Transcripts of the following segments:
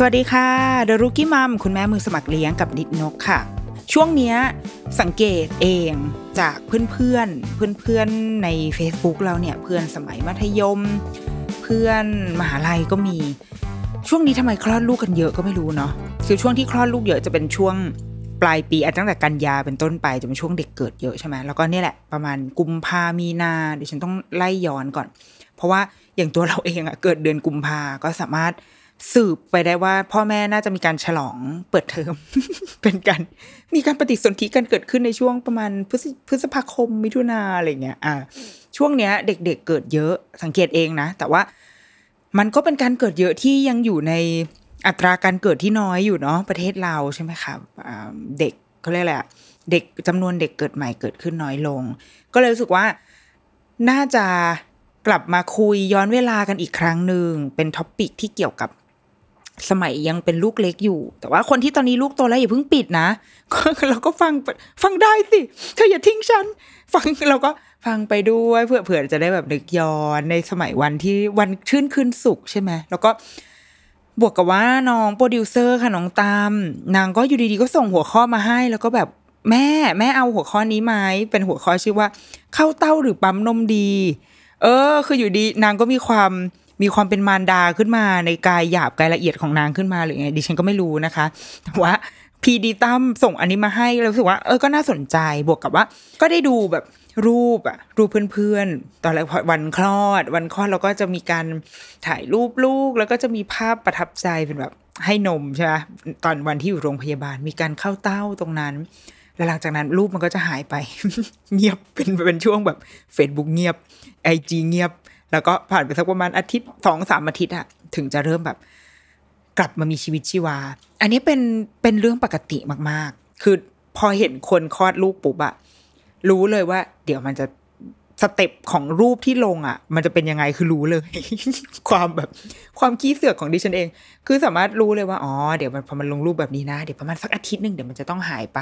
สวัสดีค่ะเดรุกี้มัมคุณแม่มือสมัครเลี้ยงกับนิดนกค่ะ ช่วงเนี้ยสังเกตเองจากเพื่อนๆ เพื่อนๆใน Facebook เราเนี่ยเพื่อนสมัยมัธยม เพื่อนมหาลัยก็มี ช่วงนี้ทำไมคลอดลูกกันเยอะก็ไม่รู้เนาะคือช่วงที่คลอดลูกเยอะจะเป็นช่วงปลายปีอะตั้งแต่กันยาเป็นต้นไปจะเป็นช่วงเด็กเกิดเยอะใช่ไหมแล้วก็เนี่ยแหละประมาณกุมภามีนาเดี๋ยวฉันต้องไล่ย้อนก่อน เพราะว่าอย่างตัวเราเองอะเกิดเดือนกุมภาก็สามารถ สืบไปได้ว่า พ่อแม่น่าจะมีการฉลองเปิดเทอมเป็นการมีการปฏิสนธิกันเกิดขึ้นในช่วงประมาณพฤษภาคมมิถุนาอะไรเงี้ยอ่าช่วงเนี้ย เด็กๆเเกิดเยอะสังเกตเองนะ แต่ว่ามันก็เป็นการเกิดเยอะที่ยังอยู่ในอัตราการเกิดที่น้อยอยู่เนาะประเทศเราใช่ไหมคะะเด็กเขาเรียกอะไรเด็กจำนวนเด็กเกิดใหม่เกิดขึ้นน้อยลง ก็เลยรู้สึกว่าน่าจะกลับมาคุยย้อนเวลากันอีกครั้งหนึ่งเป็น topic ที่เกี่ยวกับ สมัยยังเป็นลูกเล็กอยู่ แต่ว่าคนที่ตอนนี้ลูกโตแล้วอย่าเพิ่งปิดนะเราก็ฟังฟังได้สิเธออย่าทิ้งฉัน ฟังเราก็ฟังไปด้วยเพื่อเผื่อจะได้แบบนึกย้อนในสมัยวันที่วันชื่นคืนสุขใช่ไหมแล้วก็บวกกับว่าน้องโปรดิวเซอร์ค่ะน้องตามนางก็อยู่ดีๆก็ส่งหัวข้อมาให้ แล้วก็แบบแม่แม่เอาหัวข้อนี้ไหมเป็นหัวข้อชื่อว่าเข้าเต้าหรือปั๊มนมดี เออ คืออยู่ดีนางก็มีความ มีความเป็นมารดาขึ้นมาในกายหยาบกายละเอียดของนางขึ้นมาหรือไงดิฉันก็ไม่รู้นะคะแต่ว่าพีดีตั้มส่งอันนี้มาให้เราสึกว่าเออก็น่าสนใจบวกกับว่า ก็ได้ดูแบบรูปอะรูปเพื่อนๆ ตอนแรกวันคลอด วันคลอดเราก็จะมีการถ่ายรูปลูก แล้วก็จะมีภาพประทับใจเป็นแบบให้นมใช่ไหมตอนวันที่อยู่โรงพยาบาลมีการเข้าเต้าตรงนั้น แล้วหลังจากนั้นรูปมันก็จะหายไป เงียบเป็นเป็นช่วงแบบ Facebook เงียบไอจีเงียบ แล้วก็ผ่านไปสักประมาณอาทิตย์สองสามอาทิตย์อะถึงจะเริ่มแบบ กลับมามีชีวิตชีวา อันนี้เป็นเป็นเรื่องปกติมากๆ คือพอเห็นคนคลอดลูกปุ๊บอะรู้เลยว่า เดี๋ยวมันจะสเต็ปของรูปที่ลงอะ มันจะเป็นยังไงคือรู้เลย ความแบบ ความขี้เสือกของดิฉันเอง คือสามารถรู้เลยว่าอ๋อเดี๋ยวมันพอมันลงรูปแบบนี้นะ เดี๋ยวประมาณสักอาทิตย์หนึ่งเดี๋ยวมันจะต้องหายไป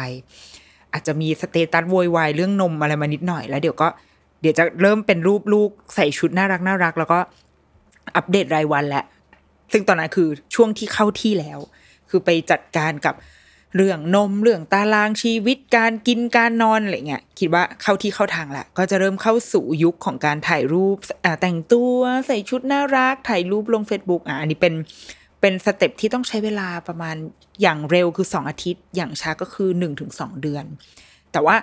อาจจะมีสเตตัสโวยวายเรื่องนมอะไรมานิดหน่อยแล้วเดี๋ยวก็ เดี๋ยวจะเริ่มเป็นรูปลูกใส่ชุดน่ารักน่ารัก แล้วก็อัปเดตรายวันแหละ ซึ่งตอนนั้นคือช่วงที่เข้าที่แล้ว คือไปจัดการกับเรื่องนมเรื่องตารางชีวิตการกินการนอนอะไรเงี้ยคิดว่าเข้าที่เข้าทางละก็จะเริ่มเข้าสู่ยุคของการถ่ายรูปแต่งตัวใส่ชุดน่ารัก ถ่ายรูปลง Facebook อะอันนี้เป็นเป็น step ที่ต้องใช้เวลาประมาณอย่างเร็วคือสองอาทิตย์ อย่างช้าก็คือหนึ่งถึงสองเดือน แต่ว่า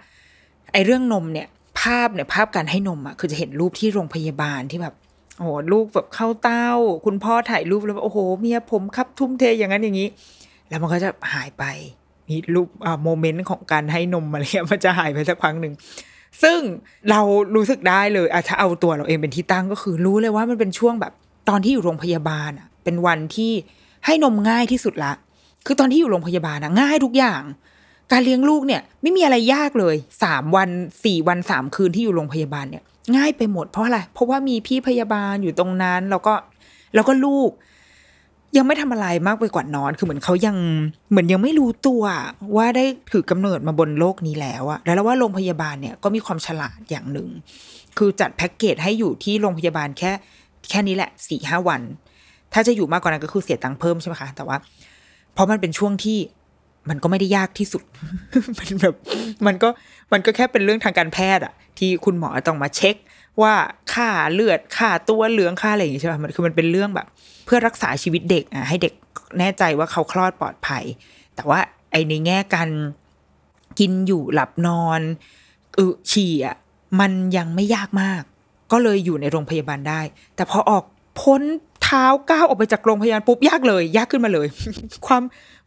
ไอเรื่องนมเนี่ย ภาพเนี่ยภาพการให้นมอะคือจะเห็นรูปที่โรงพยาบาลที่แบบโอ้โหลูกแบบเข้าเต้า คุณพ่อถ่ายรูปแล้วโอ้โหเมียผมครับทุ่มเทอย่างนั้นอย่างนี้ แล้วมันก็จะหายไปมีรูปอ่า moment ของการให้นมอะไรเงี้ยมันจะหายไปสักพักหนึ่งซึ่งเรารู้สึกได้เลยอาถ้าเอาตัวเราเองเป็นที่ตั้งก็คือรู้เลยว่ามันเป็นช่วงแบบตอนที่อยู่โรงพยาบาลอะเป็นวันที่ให้นมง่ายที่สุดละ คือตอนที่อยู่โรงพยาบาลนะง่ายทุกอย่าง การเลี้ยงลูกเนี่ยไม่มีอะไรยากเลยสามวันสี่วันสามคืนที่อยู่โรงพยาบาลเนี่ยง่ายไปหมดเพราะอะไร เพราะว่ามีพี่พยาบาลอยู่ตรงนั้น แล้วก็แล้วก็ลูก ยังไม่ทำอะไรมากไปกว่านอน คือเหมือนเขายังเหมือนยังไม่รู้ตัวว่าได้ถือกำเนิดมาบนโลกนี้แล้วอะแล้วว่าโรงพยาบาลเนี่ยก็มีความฉลาดอย่างหนึ่ง คือจัดแพ็กเกจให้อยู่ที่โรงพยาบาลแค่ แค่นี้แหละสี่ห้าวัน ถ้าจะอยู่มากกว่านั้นก็คือเสียตังค์เพิ่มใช่ไหมคะ แต่ว่าเพราะมันเป็นช่วงที่ มันก็ไม่ได้ยากที่สุด มันแบบมันก็มันก็แค่เป็นเรื่องทางการแพทย์อะที่คุณหมอต้องมาเช็ค ว่าค่าเลือดค่าตัวเหลืองค่าอะไรอย่างงี้ใช่ป่ะมันคือมันเป็นเรื่องแบบ เพื่อรักษาชีวิตเด็กอะให้เด็กแน่ใจว่าเขาคลอดปลอดภัย แต่ว่าไอในแง่การกินอยู่หลับนอนอึฉี่อะมันยังไม่ยากมาก ก็เลยอยู่ในโรงพยาบาลได้ แต่พอออกพ้น ท้าก้าวออกไปจากโรงพยาบาลปุ๊บยากเลย ยากขึ้นมาเลย ความ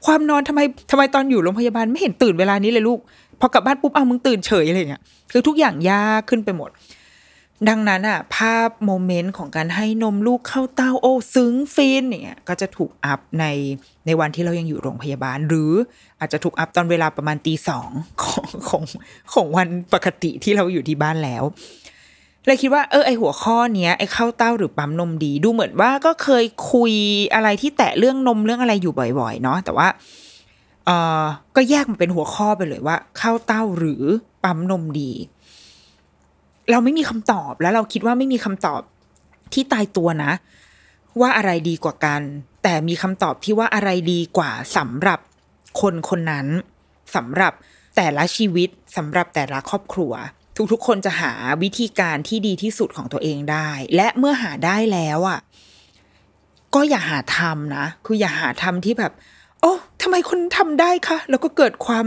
ความนอนทำไมทำไมตอนอยู่โรงพยาบาลไม่เห็นตื่นเวลานี้เลยลูก พอกลับบ้านปุ๊บอ้ามึงตื่นเฉยอะไรเงี้ยคือทุกอย่างยากขึ้นไปหมด ดังนั้นอะ ภาพโมเมนต์ของการให้นมลูกเข้าเต้าโอ้ซึ้งฟินเนี่ยก็จะถูกอัพในในวันที่เรายังอยู่โรงพยาบาล หรืออาจจะถูกอัพตอนเวลาประมาณตีสองของของของวันปกติที่เราอยู่ที่บ้านแล้ว เลยคิดว่าเออไอหัวข้อเนี้ยไอเข้าเต้าหรือปั๊มนมดี ดูเหมือนว่าก็เคยคุยอะไรที่แตะเรื่องนมเรื่องอะไรอยู่บ่อย ๆ เนาะแต่ว่าเออก็แยกมาเป็นหัวข้อไปเลยว่า เข้าเต้าหรือปั๊มนมดี เราไม่มีคำตอบแล้วเราคิดว่าไม่มีคำตอบที่ตายตัวนะ ว่าอะไรดีกว่ากัน แต่มีคำตอบที่ว่าอะไรดีกว่าสำหรับคนคนนั้นสำหรับแต่ละชีวิตสำหรับแต่ละครอบครัว ทุกๆ คนจะหาวิธีการที่ดีที่สุดของตัวเองได้ และเมื่อหาได้แล้วอะก็อย่าหาทำนะคืออย่าหาทำที่แบบ โอ้ทำไมคนทำได้คะแล้วก็เกิดความ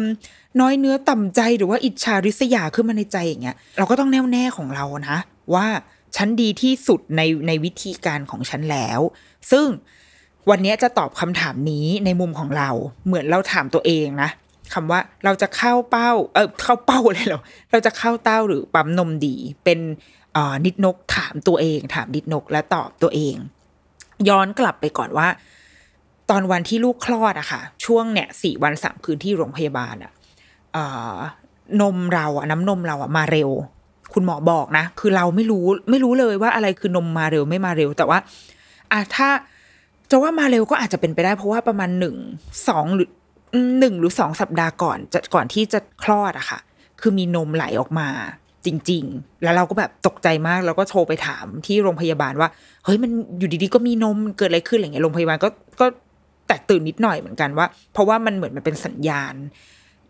น้อยเนื้อต่ำใจหรือว่าอิจฉาริษยาขึ้นมาในใจอย่างเงี้ย เราก็ต้องแน่วแน่ของเรานะ ว่าฉันดีที่สุดในในวิธีการของฉันแล้ว ซึ่งวันนี้จะตอบคำถามนี้ในมุมของเรา เหมือนเราถามตัวเองนะ คำว่าเราจะเข้าเป้า เออเข้าเป้าเลยเหรอเราจะเข้าเต้าหรือปั๊มนมดีเป็นนิดนกถามตัวเอง ถามนิดนกและตอบตัวเอง ย้อนกลับไปก่อนว่า ตอนวันที่ลูกคลอดอะค่ะ ช่วงเนี่ยสี่วันสามคืนที่โรงพยาบาลอะอนมเราอะน้ำนมเราอะมาเร็ว คุณหมอบอกนะ คือเราไม่รู้ไม่รู้เลยว่าอะไรคือนมมาเร็วไม่มาเร็วแต่ว่าอะถ้าจะว่ามาเร็วก็อาจจะเป็นไปได้เพราะว่าประมาณหนึ่งสองหรือ หนึ่งหรือสองสัปดาห์ก่อนจะก่อนที่จะคลอดอะค่ะ คือมีนมไหลออกมาจริง ๆ แล้วเราก็แบบตกใจมากแล้วก็โทรไปถามที่โรงพยาบาลว่า เฮ้ยมันอยู่ดีๆก็มีนมเกิดอะไรขึ้นอะไรเงี้ยโรงพยาบาลก็ก็แตกตื่นนิดหน่อยเหมือนกันว่า เพราะว่ามันเหมือนมันเป็นสัญญาณ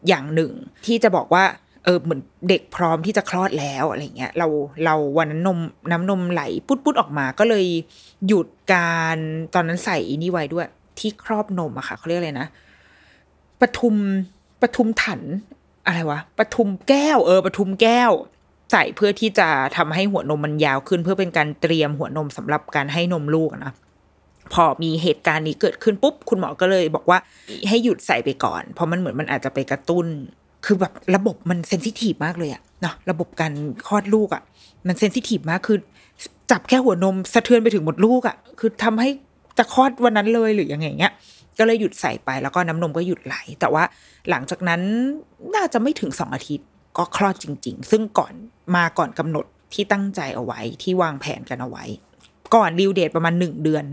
อย่างหนึ่ง ที่จะบอกว่าเออเหมือนเด็กพร้อมที่จะคลอดแล้วอะไรเงี้ยเราเราวันนั้นนมน้ำนมไหลปุ๊ดปุ๊ดออกมาก็เลยหยุดการตอนนั้นใส่อีนี่ไว้ด้วย ที่ครอบนมอะค่ะเขาเรียกอะไรนะ ปทุมปทุมถันอะไรวะปทุมแก้วเออปทุมแก้ว ใส่เพื่อที่จะทำให้หัวนมมันยาวขึ้น เพื่อเป็นการเตรียมหัวนมสำหรับการให้นมลูกนะพอมีเหตุการณ์นี้เกิดขึ้นปุ๊บ คุณหมอก็เลยบอกว่าให้หยุดใส่ไปก่อน เพราะมันเหมือนมันอาจจะไปกระตุ้น คือแบบระบบมันเซนซิทีฟมากเลยอะเนาะระบบการคลอดลูกอะมันเซนซิทีฟมากคือจับแค่หัวนมสะเทือนไปถึงหมดลูกอะคือทำให้จะคลอดวันนั้นเลยหรือยังไงเงี้ย ก็เลยหยุดใส่ไปแล้วก็น้ำนมก็หยุดไหล แต่ว่าหลังจากนั้นน่าจะไม่ถึงสองอาทิตย์ก็คลอดจริง ๆ ซึ่งก่อนมาก่อนกำหนดที่ตั้งใจเอาไว้ที่วางแผนกันเอาไว้ ก่อนดิวเดทประมาณหนึ่งเดือน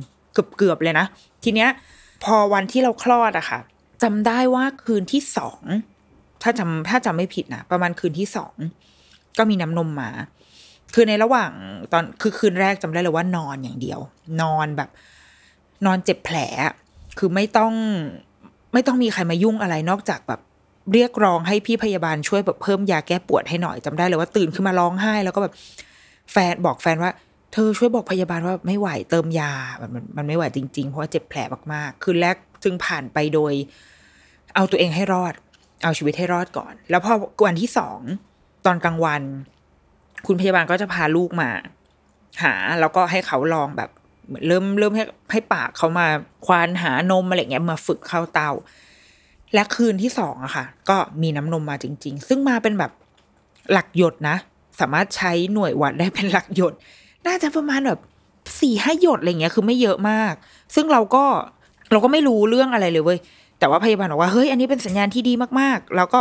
เกือบๆเลยนะ ทีเนี้ย พอวันที่เราคลอดอะค่ะจำได้ว่าคืนที่สองถ้าจำถ้าจำไม่ผิดนะประมาณคืนที่สองก็มีน้ำนมมา คือในระหว่างตอนคือคืนแรกจำได้เลยว่านอนอย่างเดียว นอนแบบ นอนเจ็บแผล คือไม่ต้องไม่ต้องมีใครมายุ่งอะไรนอกจากแบบเรียกร้องให้พี่พยาบาลช่วยแบบเพิ่มยาแก้ปวดให้หน่อยจำได้เลยว่าตื่นขึ้นมาร้องไห้ แล้วก็แบบแฟนบอกแฟนว่า เธอช่วยบอกพยาบาลว่าไม่ไหวเติมยาแบบมันมันไม่ไหวจริง ๆ เพราะว่าเจ็บแผลมากๆ คืนแรกจึงผ่านไปโดย เอาตัวเองให้รอด เอาชีวิตให้รอดก่อน แล้วพอวันที่สองตอนกลางวัน คุณพยาบาลก็จะพาลูกมา หาแล้วก็ให้เขาลองแบบ เหมือนเริ่มเริ่มให้ให้ปากเขามาควานหานมอะไรเงี้ยมาฝึกเข้าเตา และคืนที่สองอะค่ะ ก็มีน้ำนมมาจริง ๆ ซึ่งมาเป็นแบบหลักหยดนะ สามารถใช้หน่วยวัดได้เป็นหลักหยด น่าจะประมาณแบบสี่ห้าหยดอะไรเงี้ยคือไม่เยอะมาก ซึ่งเราก็เราก็ไม่รู้เรื่องอะไรเลยเว้ยแต่ว่าพยาบาลบอกว่าเฮ้ยอันนี้เป็นสัญญาณที่ดีมากๆ แล้วก็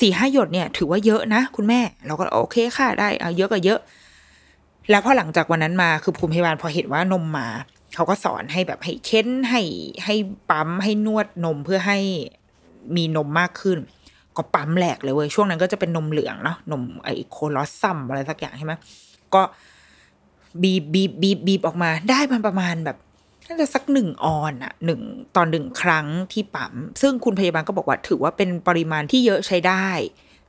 สี่ห้าหยดเนี่ย ถือว่าเยอะนะ คุณแม่ เราก็โอเคค่ะได้เอาเยอะก็เยอะ แล้วพอหลังจากวันนั้นมาคือภูมิพยาบาลพอเห็นว่านมมา เขาก็สอนให้แบบให้เค้นให้ให้ปั๊มให้นวดนมเพื่อให้มีนมมากขึ้น ก็ปั๊มแหลกเลยเว้ยช่วงนั้นก็จะเป็นนมเหลืองเนาะนมไอโคลอสซัมอะไรสักอย่างใช่ไหมก็บีบบีบบีบบีบออกมาได้มันประมาณแบบน่าจะสักหนึ่งออนอะหนึ่งตอนหนึ่งครั้งที่ปั๊มซึ่งคุณพยาบาลก็บอกว่าถือว่าเป็นปริมาณที่เยอะใช้ได้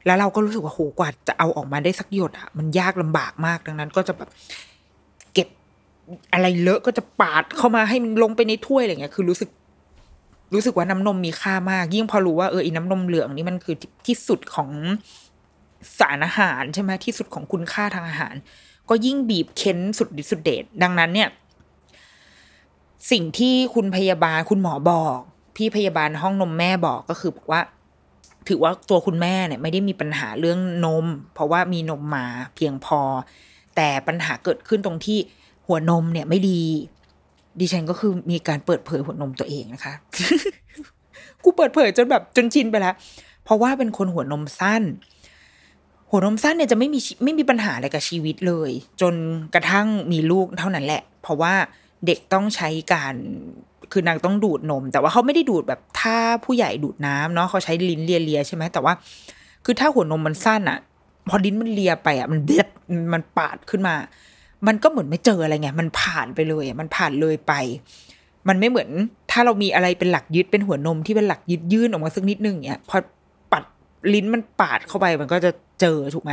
แล้วเราก็รู้สึกว่าโหกว่าจะเอาออกมาได้สักหยดอะมันยากลำบากมากดังนั้น ก็จะแบบเก็บอะไรเลอะก็จะปาดเข้ามาให้มันลงไปในถ้วยอะไรเงี้ยคือรู้สึก รู้สึกว่าน้ำนมมีค่ามาก ยิ่งพอรู้ว่าเอออีน้ำนมเหลืองนี่มันคือที่สุดของสารอาหารใช่ไหมที่สุดของคุณค่าทางอาหาร ก็ยิ่งบีบเค้นสุดฤทธิ์สุดเดชดังนั้นเนี่ย สิ่งที่คุณพยาบาลคุณหมอบอก พี่พยาบาลห้องนมแม่บอกก็คือบอกว่า ถือว่าตัวคุณแม่เนี่ยไม่ได้มีปัญหาเรื่องนม เพราะว่ามีนมมาเพียงพอ แต่ปัญหาเกิดขึ้นตรงที่หัวนมเนี่ยไม่ดี ดิฉันก็คือมีการเปิดเผยหัวนมตัวเองนะคะ กูเปิดเผยจนแบบจนชินไปแล้ว เพราะว่าเป็นคนหัวนมสั้น หัวนมสั้นเนี่ยจะไม่มีชีไม่มีปัญหาอะไรกับชีวิตเลย จนกระทั่งมีลูกเท่านั้นแหละ เพราะว่าเด็กต้องใช้การ คือนางต้องดูดนม แต่ว่าเขาไม่ได้ดูดแบบถ้าผู้ใหญ่ดูดน้ำเนาะเขาใช้ลิ้นเลียๆใช่ไหมแต่ว่า คือถ้าหัวนมมันสั้นอะพอลิ้นมันเลียไปอะมันเด็ดมันปาดขึ้นมา มันก็เหมือนไม่เจออะไรไงมันผ่านไปเลยอะมันผ่านเลยไป มันไม่เหมือนถ้าเรามีอะไรเป็นหลักยึดเป็นหัวนมที่เป็นหลักยึดยื่นออกมาสักนิดนึงเนี่ยพอปัดลิ้นมันปาดเข้าไปมันก็จะเจอถูกไหม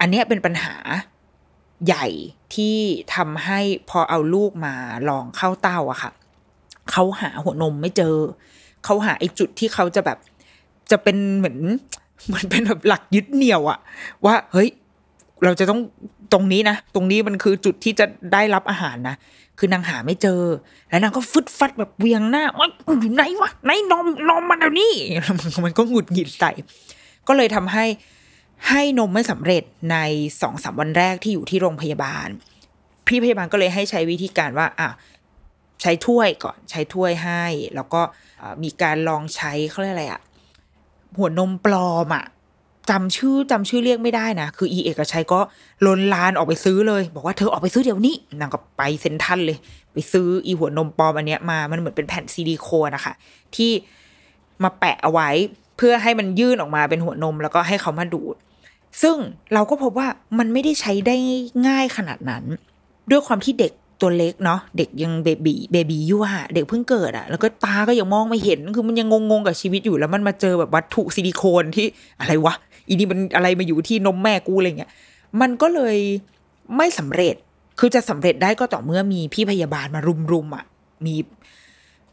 อันนี้เป็นปัญหาใหญ่ที่ทำให้พอเอาลูกมาลองเข้าเต้าอะค่ะ เขาหาหัวนมไม่เจอ เขาหาไอ้จุดที่เขาจะแบบ จะเป็นเหมือนเหมือนเป็นแบบหลักยึดเหนี่ยวอะว่าเฮ้ย เราจะต้องตรงนี้นะ ตรงนี้มันคือจุดที่จะได้รับอาหารนะคือนางหาไม่เจอ แล้วนางก็ฟึดฟัดแบบเวียงหน้าว่าอยู่ไหนวะไหนนมนมมันเดี๋ยวนี้แล้วมันมันก็หงุดหงิดใส่ก็เลยทำให้ให้นมไม่สำเร็จในสองสามวันแรกที่อยู่ที่โรงพยาบาล พี่พยาบาลก็เลยให้ใช้วิธีการว่าอะ ใช้ถ้วยก่อนใช้ถ้วยให้ แล้วก็มีการลองใช้เขาเรียกอะไรอะหัวนมปลอมอะจำชื่อจำชื่อเรียกไม่ได้นะ คืออีเอกชัยก็ลนลานออกไปซื้อเลย บอกว่าเธอออกไปซื้อเดี๋ยวนี้นางก็ไปเซ็นทรัลเลย ไปซื้ออีหัวนมปลอมอันเนี้ยมามันเหมือนเป็นแผ่นซิลิโคนนะคะที่มาแปะเอาไว้เพื่อให้มันยื่นออกมาเป็นหัวนมแล้วก็ให้เขามาดูด ซึ่งเราก็พบว่ามันไม่ได้ใช้ได้ง่ายขนาดนั้น ด้วยความที่เด็ก ตัวเล็กเนาะเด็กยังเบบีเบบีอยู่อะเด็กเพิ่งเกิดอะแล้วก็ตาก็ยังมองไม่เห็นคือมันยังงงๆกับชีวิตอยู่แล้วมันมาเจอแบบวัตถุซิลิโคนที่อะไรวะอีนี่มันอะไรมาอยู่ที่นมแม่กูอะไรเงี้ยมันก็เลยไม่สำเร็จคือจะสำเร็จได้ก็ต่อเมื่อมีพี่พยาบาลมารุมๆอะมี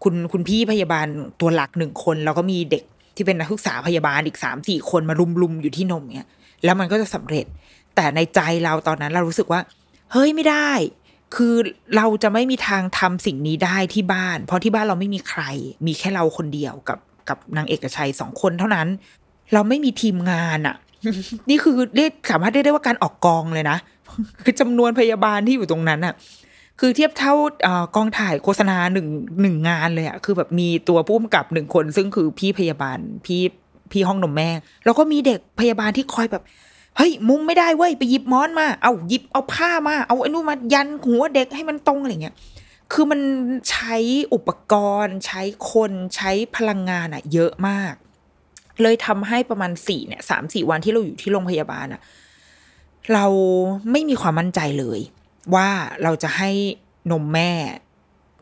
คุณคุณพี่พยาบาลตัวหลักหนึ่งคน แล้วก็มีเด็กที่เป็นนักศึกษาพยาบาลอีกสามสี่คนมารุมๆอยู่ที่นมเนี้ยแล้วมันก็จะสำเร็จ แต่ในใจเราตอนนั้นเรารู้สึกว่า เฮ้ยไม่ได้ คือเราจะไม่มีทางทำสิ่งนี้ได้ที่บ้าน เพราะที่บ้านเราไม่มีใคร มีแค่เราคนเดียวกับกับนางเอกชัยสองคนเท่านั้น เราไม่มีทีมงานอะนี่คือเรียกสามารถเรียกได้ว่าการออกกองเลยนะ คือจำนวนพยาบาลที่อยู่ตรงนั้นอะคือเทียบเท่ากองถ่ายโฆษณาหนึ่งหนึ่งงานเลยอะคือแบบมีตัวผู้กำกับหนึ่งคน ซึ่งคือพี่พยาบาลพี่พี่ห้องนมแม่ แล้วก็มีเด็กพยาบาลที่คอยแบบ เฮ้ยมุงไม่ได้เว้ยไปหยิบม้อนมา เอาหยิบเอาผ้ามา เอาไอ้นู่นมายันหัวเด็กให้มันตรงอะไรเงี้ย คือมันใช้อุปกรณ์ ใช้คนใช้พลังงานอะเยอะมาก เลยทำให้ประมาณสี่เนี่ยสามสี่วันที่เราอยู่ที่โรงพยาบาลอะเราไม่มีความมั่นใจเลย ว่าเราจะให้นมแม่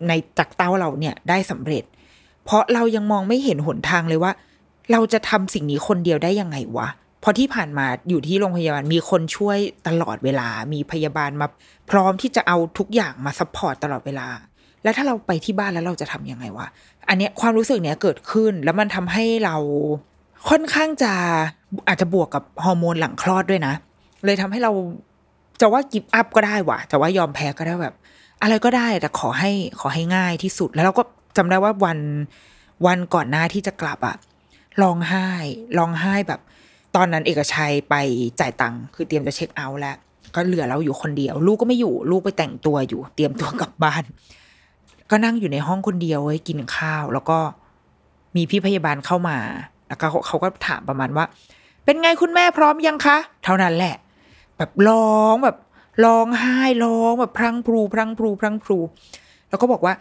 ในจากเต้าเราเนี่ยได้สำเร็จ เพราะเรายังมองไม่เห็นหนทางเลยว่า เราจะทำสิ่งนี้คนเดียวได้ยังไงวะ เพราะที่ผ่านมาอยู่ที่โรงพยาบาลมีคนช่วยตลอดเวลา มีพยาบาลมาพร้อมที่จะเอาทุกอย่างมา support ตลอดเวลา แล้วถ้าเราไปที่บ้านแล้วเราจะทำยังไงวะ อันเนี้ยความรู้สึกเนี้ยเกิดขึ้นแล้วมันทำให้เราค่อนข้างจะอาจจะบวกกับฮอร์โมนหลังคลอดด้วยนะ เลยทำให้เราจะว่า give up ก็ได้ว่ะจะว่ายอมแพ้ก็ได้แบบ อะไรก็ได้แต่ขอให้ขอให้ง่ายที่สุด แล้วเราก็จำได้ว่าวันวันก่อนหน้าที่จะกลับอะร้องไห้ร้องไห้แบบ ตอนนั้นเอกชัยไปจ่ายตังค์คือเตรียมจะ check out แล้วก็เหลือเราอยู่คนเดียว ลูกก็ไม่อยู่ลูกไปแต่งตัวอยู่ เตรียมตัวกลับบ้าน ก็นั่งอยู่ในห้องคนเดียวเว้ยกินข้าว แล้วก็มีพี่พยาบาลเข้ามา แล้วก็เขาเขาก็ถามประมาณว่า เป็นไงคุณแม่พร้อมยังคะ เท่านั้นแหละ แบบร้องแบบร้องไห้ร้องแบบพรังพรูพรังพรูพรังพรู แล้วก็บอกว่า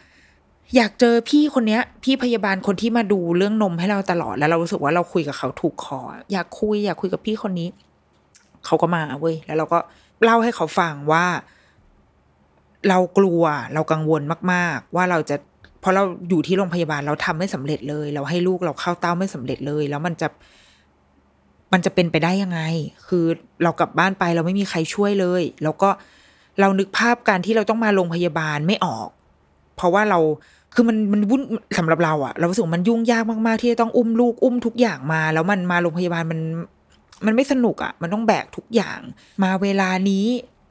อยากเจอพี่คนเนี้ย พี่พยาบาลคนที่มาดูเรื่องนมให้เราตลอดแล้วเรารู้สึกว่าเราคุยกับเขาถูกคออยากคุยอยากคุยกับพี่คนนี้ เขาก็มาเว้ยแล้วเราก็เล่าให้เขาฟังว่า เรากลัวเรากังวลมาก ๆ ว่าเราจะเพราะเราอยู่ที่โรงพยาบาลเราทำไม่สำเร็จเลย เราให้ลูกเราเข้าเต้าไม่สำเร็จเลย แล้วมันจะมันจะเป็นไปได้ยังไง คือเรากลับบ้านไปเราไม่มีใครช่วยเลย แล้วก็เรานึกภาพการที่เราต้องมาโรงพยาบาลไม่ออก เพราะว่าเราคือมันมันวุ่นสำหรับเราอะเรารู้สึกมันยุ่งยากมาก ๆ ที่จะต้องอุ้มลูกอุ้มทุกอย่างมา แล้วมันมาโรงพยาบาลมัน มันไม่สนุกอะมันต้องแบกทุกอย่าง มาเวลานี้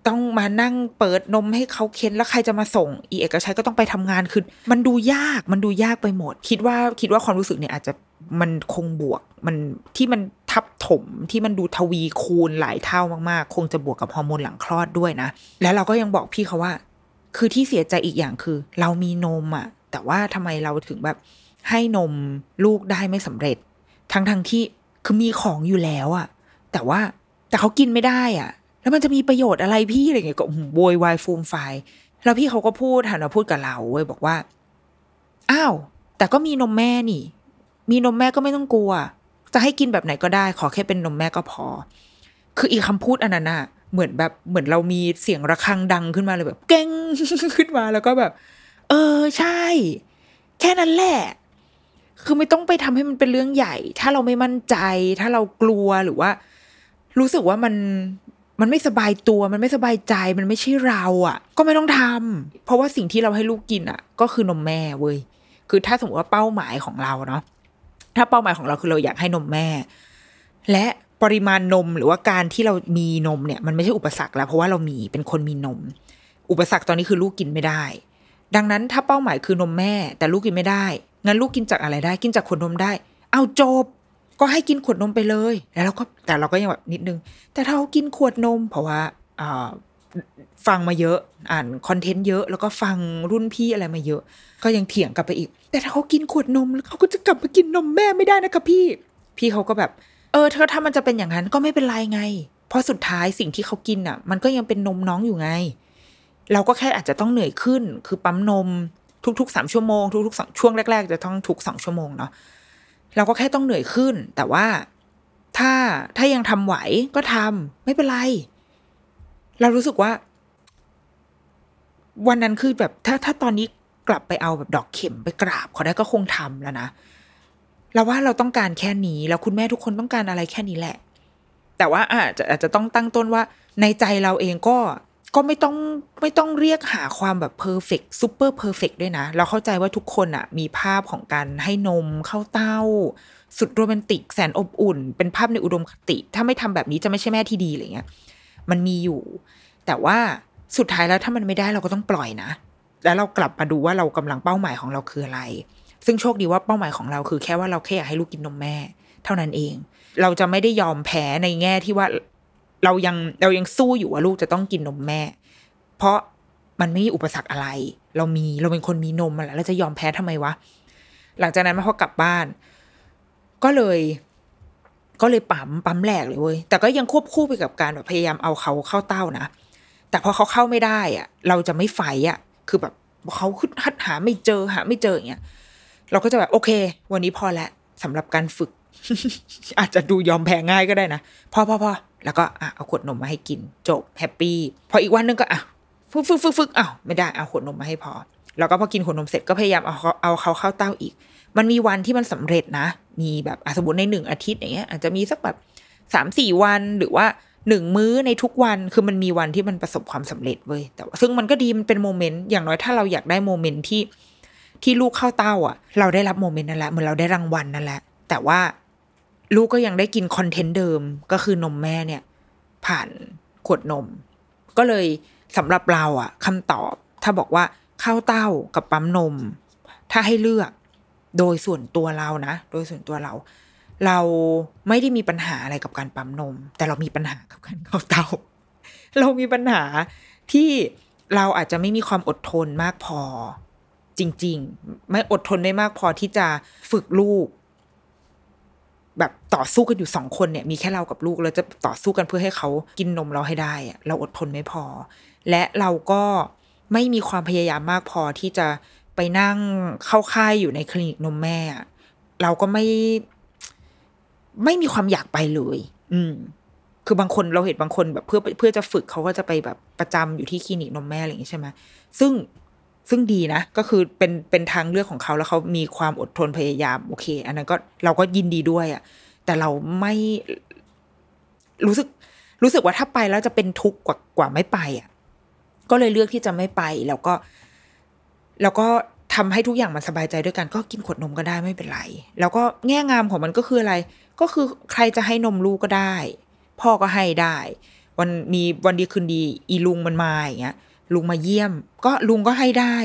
ต้องมานั่งเปิดนมให้เขาเค้นแล้วใครจะมาส่ง อีเอกชัยก็ต้องไปทำงานคือมันดูยากมันดูยากไปหมด คิดว่าคิดว่าความรู้สึกเนี่ยอาจจะมันคงบวกมันที่มันทับถมที่มันดูทวีคูณหลายเท่ามากๆ คงจะบวกกับฮอร์โมนหลังคลอดด้วยนะ แล้วเราก็ยังบอกพี่เขาว่า คือที่เสียใจอีกอย่างคือ เรามีนมอะแต่ว่าทำไมเราถึงแบบให้นมลูกได้ไม่สำเร็จ ทั้งทั้งที่คือมีของอยู่แล้วอะแต่ว่าแต่เขากินไม่ได้อะแล้วมันจะมีประโยชน์อะไรพี่อะไรเงี้ยก็โวยวายฟูมไฟแล้วพี่เขาก็พูดหันมาพูดกับเราเว้ยบอกว่าอ้าวแต่ก็มีนมแม่นี่ มีนมแม่ก็ไม่ต้องกลัว จะให้กินแบบไหนก็ได้ ขอแค่เป็นนมแม่ก็พอ คืออีกคำพูดอันนั้นอะ เหมือนแบบเหมือนเรามีเสียงระฆังดังขึ้นมาเลยแบบ เก้งขึ้นมาแล้วก็แบบ เออใช่ แค่นั้นแหละ คือไม่ต้องไปทำให้มันเป็นเรื่องใหญ่ ถ้าเราไม่มั่นใจ ถ้าเรากลัวหรือว่า รู้สึกว่ามันมันไม่สบายตัวมันไม่สบายใจมันไม่ใช่เราอะ่ะ ก็ไม่ต้องทำเพราะว่าสิ่งที่เราให้ลูกกินอะ่ะ ก็คือนมแม่เว้ยคือถ้าสมมติว่าเป้าหมายของเราเนาะถ้าเป้าหมายของเราคือเราอยากให้นมแม่ และ ปริมาณนมหรือว่าการที่เรามีนมเนี่ยมันไม่ใช่อุปสรรคแล้ว เพราะว่าเรามีเป็นคนมีนม อุปสรรคตอนนี้คือลูกกินไม่ได้ ดังนั้นถ้าเป้าหมายคือนมแม่ แต่ลูกกินไม่ได้ งั้นลูกกินจากอะไรได้ กินจากขวดนมได้ เอาจบ ก็ให้กินขวดนมไปเลย แล้วเราก็แต่เราก็ยังแบบนิดนึง แต่ถ้าเขากินขวดนม เพราะว่าฟังมาเยอะอ่านคอนเทนต์เยอะแล้วก็ฟังรุ่นพี่อะไรมาเยอะ ก็ยังเถียงกลับไปอีก แต่ถ้าเขากินขวดนมแล้วเขาก็จะกลับมากินนมแม่ไม่ได้นะคะพี่ พี่เขาก็แบบ เออเธอถ้ามันจะเป็นอย่างนั้นก็ไม่เป็นไรไง เพราะสุดท้ายสิ่งที่เขากินอะ มันก็ยังเป็นนมน้องอยู่ไง เราก็แค่อาจจะต้องเหนื่อยขึ้น คือปั๊มนมทุกๆสามชั่วโมงทุกๆสองช่วงแรก ๆ จะต้องทุกสองชั่วโมงเนาะเราก็แค่ต้องเหนื่อยขึ้น แต่ว่าถ้าถ้ายังทำไหวก็ทำไม่เป็นไร เรารู้สึกว่า วันนั้นคือแบบถ้าถ้าตอนนี้กลับไปเอาแบบดอกเข็มไปกราบเขาได้ก็คงทำแล้วนะ เราว่าเราต้องการแค่นี้ แล้วคุณแม่ทุกคนต้องการอะไรแค่นี้แหละ แต่ว่าอาจจะอาจจะต้องตั้งต้นว่า ในใจเราเองก็ก็ไม่ต้องไม่ต้องเรียกหาความแบบ perfect super perfect ด้วยนะ เราเข้าใจว่าทุกคนอะมีภาพของการให้นมเข้าเต้า สุดโรแมนติกแสนอบอุ่น เป็นภาพในอุดมคติ ถ้าไม่ทำแบบนี้จะไม่ใช่แม่ที่ดีอะไรเงี้ยมันมีอยู่ แต่ว่าสุดท้ายแล้วถ้ามันไม่ได้เราก็ต้องปล่อยนะ แล้วเรากลับมาดูว่าเรากำลังเป้าหมายของเราคืออะไร ซึ่งโชคดีว่าเป้าหมายของเราคือแค่ว่าเราแค่อยากให้ลูกกินนมแม่ เท่านั้นเอง เราจะไม่ได้ยอมแพ้ในแง่ที่ว่าเรายังเรายังสู้อยู่ว่าลูกจะต้องกินนมแม่ เพราะมันไม่มีอุปสรรคอะไร เรามีเราเป็นคนมีนมมาแล้วเราจะยอมแพ้ทำไมวะ หลังจากนั้นพอกลับบ้าน ก็เลย ก็เลยปั๊มปั๊มแหลกเลยเว้ยแต่ก็ยังควบคู่ไปกับการแบบพยายามเอาเขาเข้าเต้านะแต่พอเขาเข้าไม่ได้อะเราจะไม่ fight อะคือแบบเขาขึ้นหัดหาไม่เจอหาไม่เจออย่างเงี้ย เราก็จะแบบโอเค วันนี้พอแล้วสำหรับการฝึก อาจจะดูยอมแพ้ง่ายก็ได้นะพอพอพอแล้วก็อะเอาขวดนมมาให้กินจบ happy พออีกวันนึงก็อะฝึกฝึกฝึกฝึกอ้าวไม่ได้เอาขวดนมมาให้พอ แล้วก็พอกินขวดนมเสร็จก็พยายามเอาเอาเขาเข้าเต้าอีก มันมีวันที่มันสำเร็จนะ มีแบบสมมติในหนึ่งอาทิตย์อย่างเงี้ยอาจจะมีสักแบบสามสี่วันหรือว่าหนึ่งมื้อในทุกวันคือมันมีวันที่มันประสบความสำเร็จเว้ยแต่ซึ่งมันก็ดีมันเป็น moment อย่างน้อยถ้าเราอยากได้ moment ที่ ที่ลูกเข้าเต้าอะ เราได้รับ moment นั่นแหละเหมือนเราได้รางวัลนั่นแหละ แต่ว่าลูกก็ยังได้กิน content เดิมก็คือนมแม่เนี่ย ผ่านขวดนม ก็เลยสำหรับเราอะคำตอบ ถ้าบอกว่าเข้าเต้ากับปั๊มนม ถ้าให้เลือกโดยส่วนตัวเรานะ โดยส่วนตัวเรา เราไม่ได้มีปัญหาอะไรกับการปั๊มนม แต่เรามีปัญหากับการเข้าเต้า เรามีปัญหาที่เราอาจจะไม่มีความอดทนมากพอ จริง ๆ ไม่อดทนได้มากพอที่จะฝึกลูก แบบต่อสู้กันอยู่สองคนเนี่ย มีแค่เรากับลูกเราจะต่อสู้กันเพื่อให้เขากินนมเราให้ได้อะเราอดทนไม่พอ และเราก็ไม่มีความพยายามมากพอที่จะไปนั่งเข้าค่ายอยู่ในคลินิกนมแม่ เราก็ไม่ ไม่มีความอยากไปเลย อืม คือบางคนเราเห็นบางคนแบบเพื่อเพื่อจะฝึกเขาก็จะไปแบบประจำอยู่ที่คลินิกนมแม่อะไรอย่างนี้ใช่ไหมซึ่ง ซึ่งดีนะ ก็คือเป็นเป็นทางเลือกของเขาแล้วเขามีความอดทนพยายามโอเค อันนั้นก็เราก็ยินดีด้วยอะ่ะแต่เราไม่รู้สึกรู้สึกว่าถ้าไปแล้วจะเป็นทุกข์กว่ากว่าไม่ไปอะ่ะก็เลยเลือกที่จะไม่ไปแล้วก็ แล้วก็ทำให้ทุกอย่างมันสบายใจด้วยกัน ก็กินขวดนมก็ได้ไม่เป็นไร แล้วก็แง่งามของมันก็คืออะไร ก็คือใครจะให้นมลูกก็ได้ พ่อก็ให้ได้ วันมีวันดีคืนดี อีลุงมันมาอย่างเงี้ย ลุงมาเยี่ยม ก็ลุงก็ให้ได้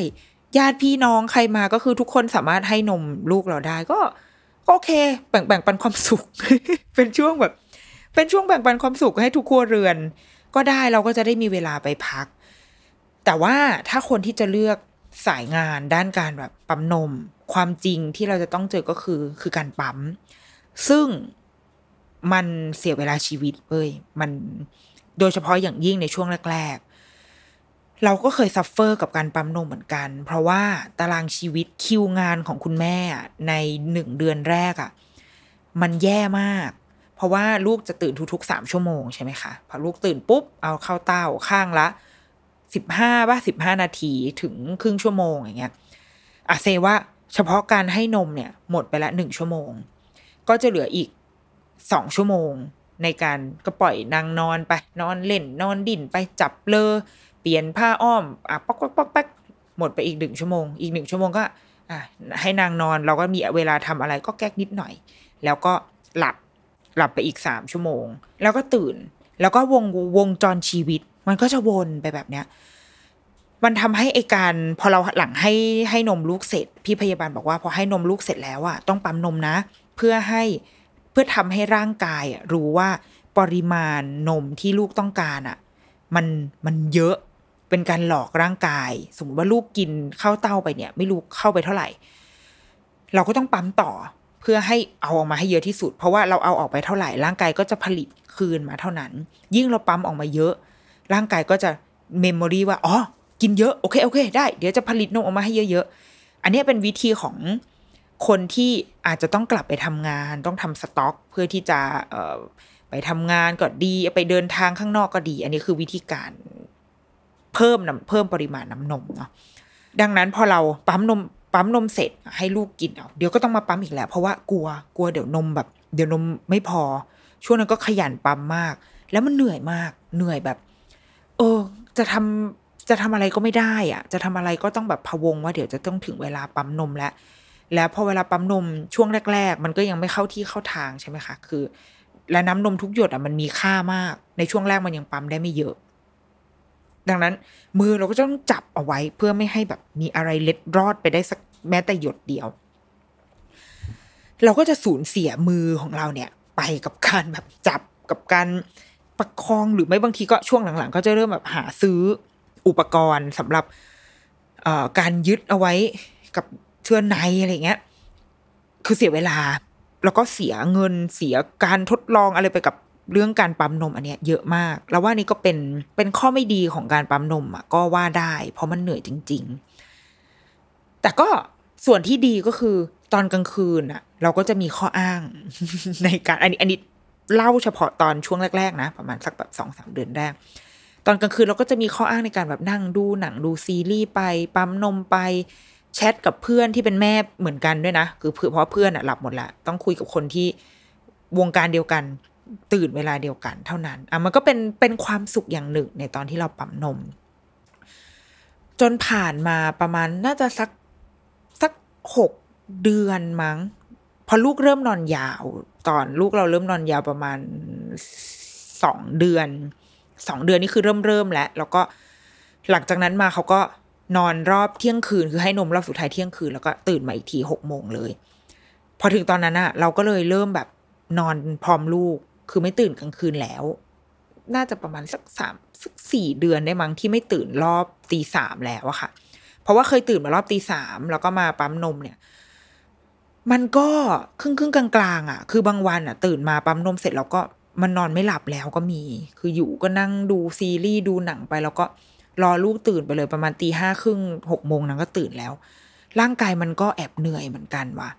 ญาติพี่น้องใครมาก็คือทุกคนสามารถให้นมลูกเราได้ก็ก็โอเค แบ่งแบ่งปันความสุข เป็นช่วงแบบ เป็นช่วงแบ่งปันความสุขให้ทุกครัวเรือน ก็ได้เราก็จะได้มีเวลาไปพัก แต่ว่าถ้าคนที่จะเลือกสายงานด้านการแบบปั๊มนม ความจริงที่เราจะต้องเจอก็คือคือการปั๊ม ซึ่งมันเสียเวลาชีวิตเว้ยมันโดยเฉพาะอย่างยิ่งในช่วงแรก เราก็เคย suffer กับการปั๊มนมเหมือนกัน เพราะว่าตารางชีวิตคิวงานของคุณแม่ในหนึ่งเดือนแรกอะ่ะมันแย่มาก เพราะว่าลูกจะตื่นทุกๆสามชั่วโมงใช่ไหมคะพอลูกตื่นปุ๊บเอาเข้าเต้าข้างละสิบห้าว่าสิบห้านาทีถึงครึ่งชั่วโมงอย่างเงี้ยอะเซว่าเฉพาะการให้นมเนี่ยหมดไปละหนึ่งชั่วโมง ก็จะเหลืออีกสองชั่วโมง ในการก็ปล่อยนางนอนไป นอนเล่นนอนดิ่นไปจับเลอ เปลี่ยนผ้าอ้อมอะป๊อกป๊อกป๊อกป๊อกหมดไปอีกหนึ่งชั่วโมง อีกหนึ่งชั่วโมงก็อะให้นางนอนเราก็มีเวลาทำอะไรก็แก๊กนิดหน่อย แล้วก็หลับหลับไปอีกสามชั่วโมง แล้วก็ตื่น แล้วก็วงวงจรชีวิต มันก็จะวนไปแบบเนี้ยมันทำให้ไอการพอเราหลังให้ให้นมลูกเสร็จ พี่พยาบาลบอกว่าพอให้นมลูกเสร็จแล้วอะต้องปั๊มนมนะ เพื่อให้เพื่อทำให้ร่างกายรู้ว่าปริมาณนมที่ลูกต้องการอะมันมันเยอะ เป็นการหลอกร่างกาย สมมติว่าลูกกินเข้าเต้าไปเนี่ย ไม่รู้เข้าไปเท่าไหร่ เราก็ต้องปั๊มต่อเพื่อให้เอาออกมาให้เยอะที่สุด เพราะว่าเราเอาออกไปเท่าไหร่ ร่างกายก็จะผลิตคืนมาเท่านั้น ยิ่งเราปั๊มออกมาเยอะ ร่างกายก็จะเมมโมรีว่าอ๋อกินเยอะโอเคโอเคได้ เดี๋ยวจะผลิตนมออกมาให้เยอะๆ อันนี้เป็นวิธีของคนที่อาจจะต้องกลับไปทำงาน ต้องทำสต็อก เพื่อที่จะไปทำงานก็ดี ไปเดินทางข้างนอกก็ดี อันนี้คือวิธีการ เพิ่มน้ำเพิ่มปริมาณน้ำนมเนาะดังนั้นพอเราปั๊มนมปั๊มนมเสร็จให้ลูกกินเอาเดี๋ยวก็ต้องมาปั๊มอีกแหละเพราะว่ากลัวกลัวเดี๋ยวนมแบบ เดี๋ยวนมไม่พอ ช่วงนั้นก็ขยันปั๊มมาก แล้วมันเหนื่อยมากเหนื่อยแบบ เออ จะทำจะทำอะไรก็ไม่ได้อะจะทำอะไรก็ต้องแบบพะวงว่าเดี๋ยวจะต้องถึงเวลาปั๊มนมแล้วแล้วพอเวลาปั๊มนมช่วงแรก ๆ มันก็ยังไม่เข้าที่เข้าทางใช่ไหมคะ คือ และน้ำนมทุกหยดอะมันมีค่ามาก ในช่วงแรกมันยังปั๊มได้ไม่เยอะ ดังนั้น มือเราก็ต้องจับเอาไว้เพื่อไม่ให้แบบมีอะไรเล็ดรอดไปได้สักแม้แต่หยดเดียว เราก็จะสูญเสียมือของเราเนี่ย ไปกับการแบบจับกับการประคองหรือไม่บางทีก็ช่วงหลังๆ ก็จะเริ่มแบบหาซื้ออุปกรณ์สำหรับการยึดเอาไว้กับเชือในอะไรเงี้ย คือเสียเวลา แล้วก็เสียเงินเสียการทดลองอะไรไปกับ เรื่องการปั๊มนมอันเนี้ยเยอะมาก แล้วว่านี่ก็เป็นเป็นข้อไม่ดีของการปั๊มนมอะก็ว่าได้ เพราะมันเหนื่อยจริง ๆ แต่ก็ส่วนที่ดีก็คือตอนกลางคืนอะ เราก็จะมีข้ออ้างในการอันนี้อันนี้เล่าเฉพาะตอนช่วงแรก ๆ นะ ประมาณสักแบบสองสามเดือนแรก ตอนกลางคืนเราก็จะมีข้ออ้างในการแบบนั่งดูหนังดูซีรีส์ไป ปั๊มนมไปแชทกับเพื่อนที่เป็นแม่เหมือนกันด้วยนะ คือเพราะเพื่อนอะหลับหมดละต้องคุยกับคนที่วงการเดียวกัน ตื่นเวลาเดียวกันเท่านั้นอะมันก็เป็นเป็นความสุขอย่างหนึ่งในตอนที่เราปั๊มนม จนผ่านมาประมาณน่าจะสักสักหกเดือนมั้ง พอลูกเริ่มนอนยาว ตอนลูกเราเริ่มนอนยาวประมาณสองเดือนสองเดือนนี่คือเริ่มเริ่มแล้ว แล้วก็หลังจากนั้นมาเขาก็นอนรอบเที่ยงคืน คือให้นมรอบสุดท้ายเที่ยงคืนแล้วก็ตื่นมาอีกทีหกโมงเลย พอถึงตอนนั้นอะเราก็เลยเริ่มแบบนอนพร้อมลูก คือไม่ตื่นกลางคืนแล้ว น่าจะประมาณสักสามสักสี่เดือนได้มั้งที่ไม่ตื่นรอบตีสามแล้วอะค่ะ เพราะว่าเคยตื่นมารอบตีสามแล้วก็มาปั๊มนมเนี่ย มันก็ครึ่งครึ่งกลางๆอะคือบางวันอะตื่นมาปั๊มนมเสร็จแล้วก็มันนอนไม่หลับแล้วก็มี คืออยู่ก็นั่งดูซีรีส์ดูหนังไป แล้วก็รอลูกตื่นไปเลยประมาณตีห้าครึ่งหกโมงนางก็ตื่นแล้ว ร่างกายมันก็แอบเหนื่อยเหมือนกันว่ะ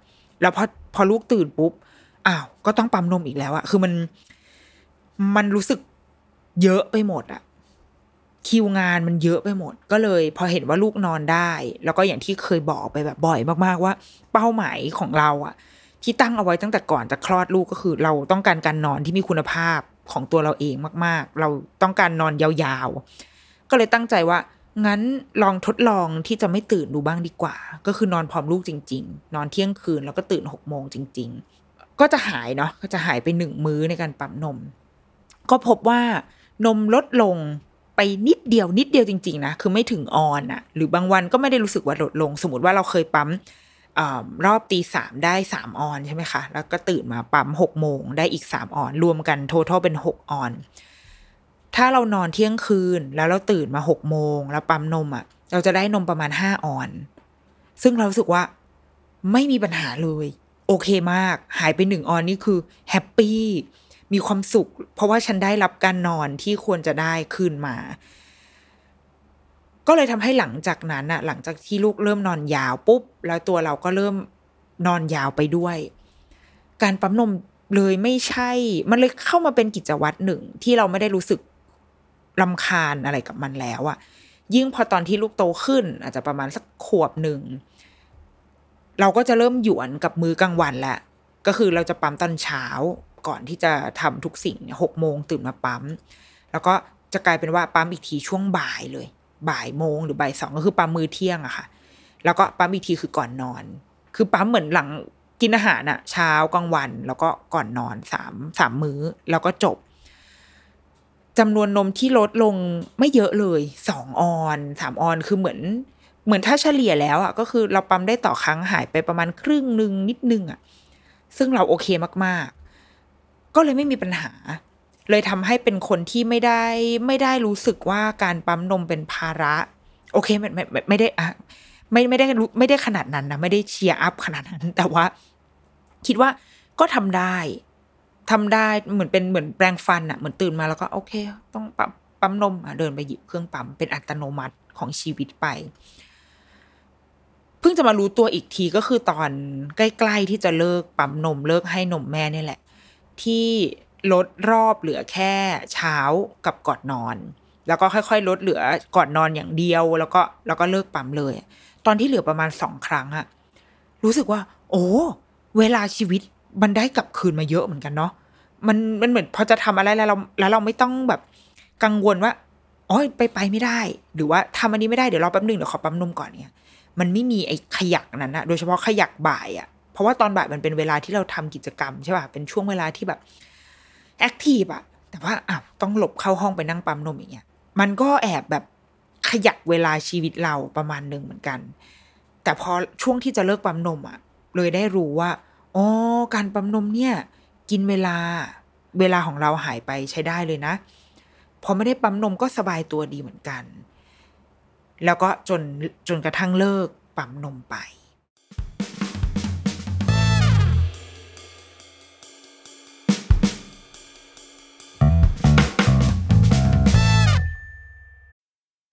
แล้วพอพอลูกตื่นปุ๊บ อ้าวก็ต้องปั๊มนมอีกแล้วอะคือมันมันรู้สึกเยอะไปหมดอะคิวงานมันเยอะไปหมด ก็เลย พอเห็นว่าลูกนอนได้ แล้วก็อย่างที่เคยบอกไปแบบบ่อยมากๆว่า เป้าหมายของเราอะที่ตั้งเอาไว้ตั้งแต่ก่อนจะคลอดลูกก็คือ เราต้องการการนอนที่มีคุณภาพของตัวเราเองมาก ๆ เราต้องการนอนยาวๆ ก็เลยตั้งใจว่า งั้นลองทดลองที่จะไม่ตื่นดูบ้างดีกว่า ก็คือนอนพร้อมลูกจริง ๆ นอนเที่ยงคืนแล้วก็ตื่นหกโมงจริง ๆ ก็จะหายเนาะก็จะหายไปหนึ่งมื้อในการปั๊มนม ก็พบว่านมลดลงไปนิดเดียวนิดเดียวจริง ๆ นะ คือไม่ถึงออนอะหรือบางวันก็ไม่ได้รู้สึกว่าลดลง สมมติว่าเราเคยปั๊มอรอบตีสามได้สามออนใช่ไหมคะ แล้วก็ตื่นมาปั๊มหกโมงได้อีกสามออน รวมกันททเป็นหกออน ถ้าเรานอนเที่ยงคืนแล้วเราตื่นมาหกโมงแล้วปั๊มนมอะเราจะได้นมประมาณห้าออน ซึ่งเราสึกว่าไม่มีปัญหาเลย โอเคมาก หายไปหนึ่งออนนี่คือแฮปปี้มีความสุข เพราะว่าฉันได้รับการนอนที่ควรจะได้คืนมา ก็เลยทำให้หลังจากนั้นอะหลังจากที่ลูกเริ่มนอนยาวปุ๊บ แล้วตัวเราก็เริ่มนอนยาวไปด้วย การปั๊มนมเลยไม่ใช่ มันเลยเข้ามาเป็นกิจวัตรหนึ่งที่เราไม่ได้รู้สึกลำคาญอะไรกับมันแล้วอะยิ่งพอตอนที่ลูกโตขึ้น อาจจะประมาณสักขวบหนึ่ง เราก็จะเริ่มหยวนกับมือกลางวันแหละก็คือเราจะปั๊มตอนเช้าก่อนที่จะทำทุกสิ่งหกโมงตื่นมาปั๊ม แล้วก็จะกลายเป็นว่าปั๊มอีกทีช่วงบ่ายเลย บ่ายโมงหรือบ่ายสองก็คือปั๊มมือเที่ยงอะค่ะ แล้วก็ปั๊มอีกทีคือก่อนนอน คือปั๊มเหมือนหลังกินอาหารอะเช้ากลางวัน แล้วก็ก่อนนอนสามสามมื้อ แล้วก็จบจำนวนนมที่ลดลงไม่เยอะเลยสองออนสามออนคือเหมือน เหมือนถ้าเฉลี่ยแล้วอะก็คือเราปั๊มได้ต่อครั้งหายไปประมาณครึ่งหนึ่งนิดนึงอะ ซึ่งเราโอเคมากๆ ก็เลยไม่มีปัญหา เลยทำให้เป็นคนที่ไม่ได้ไม่ได้รู้สึกว่าการปั๊มนมเป็นภาระ โอเคไม่ไม่ไม่ได้อะไม่ไม่ได้รู้ไม่ได้ขนาดนั้นนะไม่ได้เชียร์อัพขนาดนั้น แต่ว่า คิดว่าก็ทำได้ทำได้เหมือนเป็นเหมือนแปรงฟันอะเหมือนตื่นมาแล้วก็โอเค ต้องปั๊มปั๊มนมอะเดินไปหยิบเครื่องปั๊มเป็นอัตโนมัติของชีวิตไป เพิ่งจะมารู้ตัวอีกทีก็คือตอนใกล้ ๆ ที่จะเลิกปั๊มนมเลิกให้นมแม่นี่แหละ ที่ลดรอบเหลือแค่เช้ากับก่อนนอน แล้วก็ค่อย ๆ ลดเหลือก่อนนอนอย่างเดียว แล้วก็แล้วก็เลิกปั๊มเลย ตอนที่เหลือประมาณสองครั้งอะรู้สึกว่า โอ้เวลาชีวิตมันได้กลับคืนมาเยอะเหมือนกันเนาะมันมันเหมือนพอจะทำอะไรแล้วเราแล้วเราไม่ต้องแบบกังวลว่าอ๋อไปไปไม่ได้ หรือว่าทำอันนี้ไม่ได้เดี๋ยวรอแป๊บนึงเดี๋ยวขอปั๊มนมก่อนเนี่ย มันไม่มีไอ้ขยักนั้นนะโดยเฉพาะขยักบ่ายอะเพราะว่าตอนบ่ายมันเป็นเวลาที่เราทำกิจกรรมใช่ป่ะเป็นช่วงเวลาที่แบบแอคทีฟอะแต่ว่าอ้าวต้องหลบเข้าห้องไปนั่งปั๊มนมอย่างเงี้ยมันก็แอบแบบขยักเวลาชีวิตเราประมาณหนึ่งเหมือนกัน แต่พอช่วงที่จะเลิกปั๊มนมอะเลยได้รู้ว่าอ๋อการปั๊มนมเนี่ย กินเวลาเวลาของเราหายไปใช้ได้เลยนะ พอไม่ได้ปั๊มนมก็สบายตัวดีเหมือนกัน แล้วก็จนจนกระทั่งเลิกปั๊มนมไป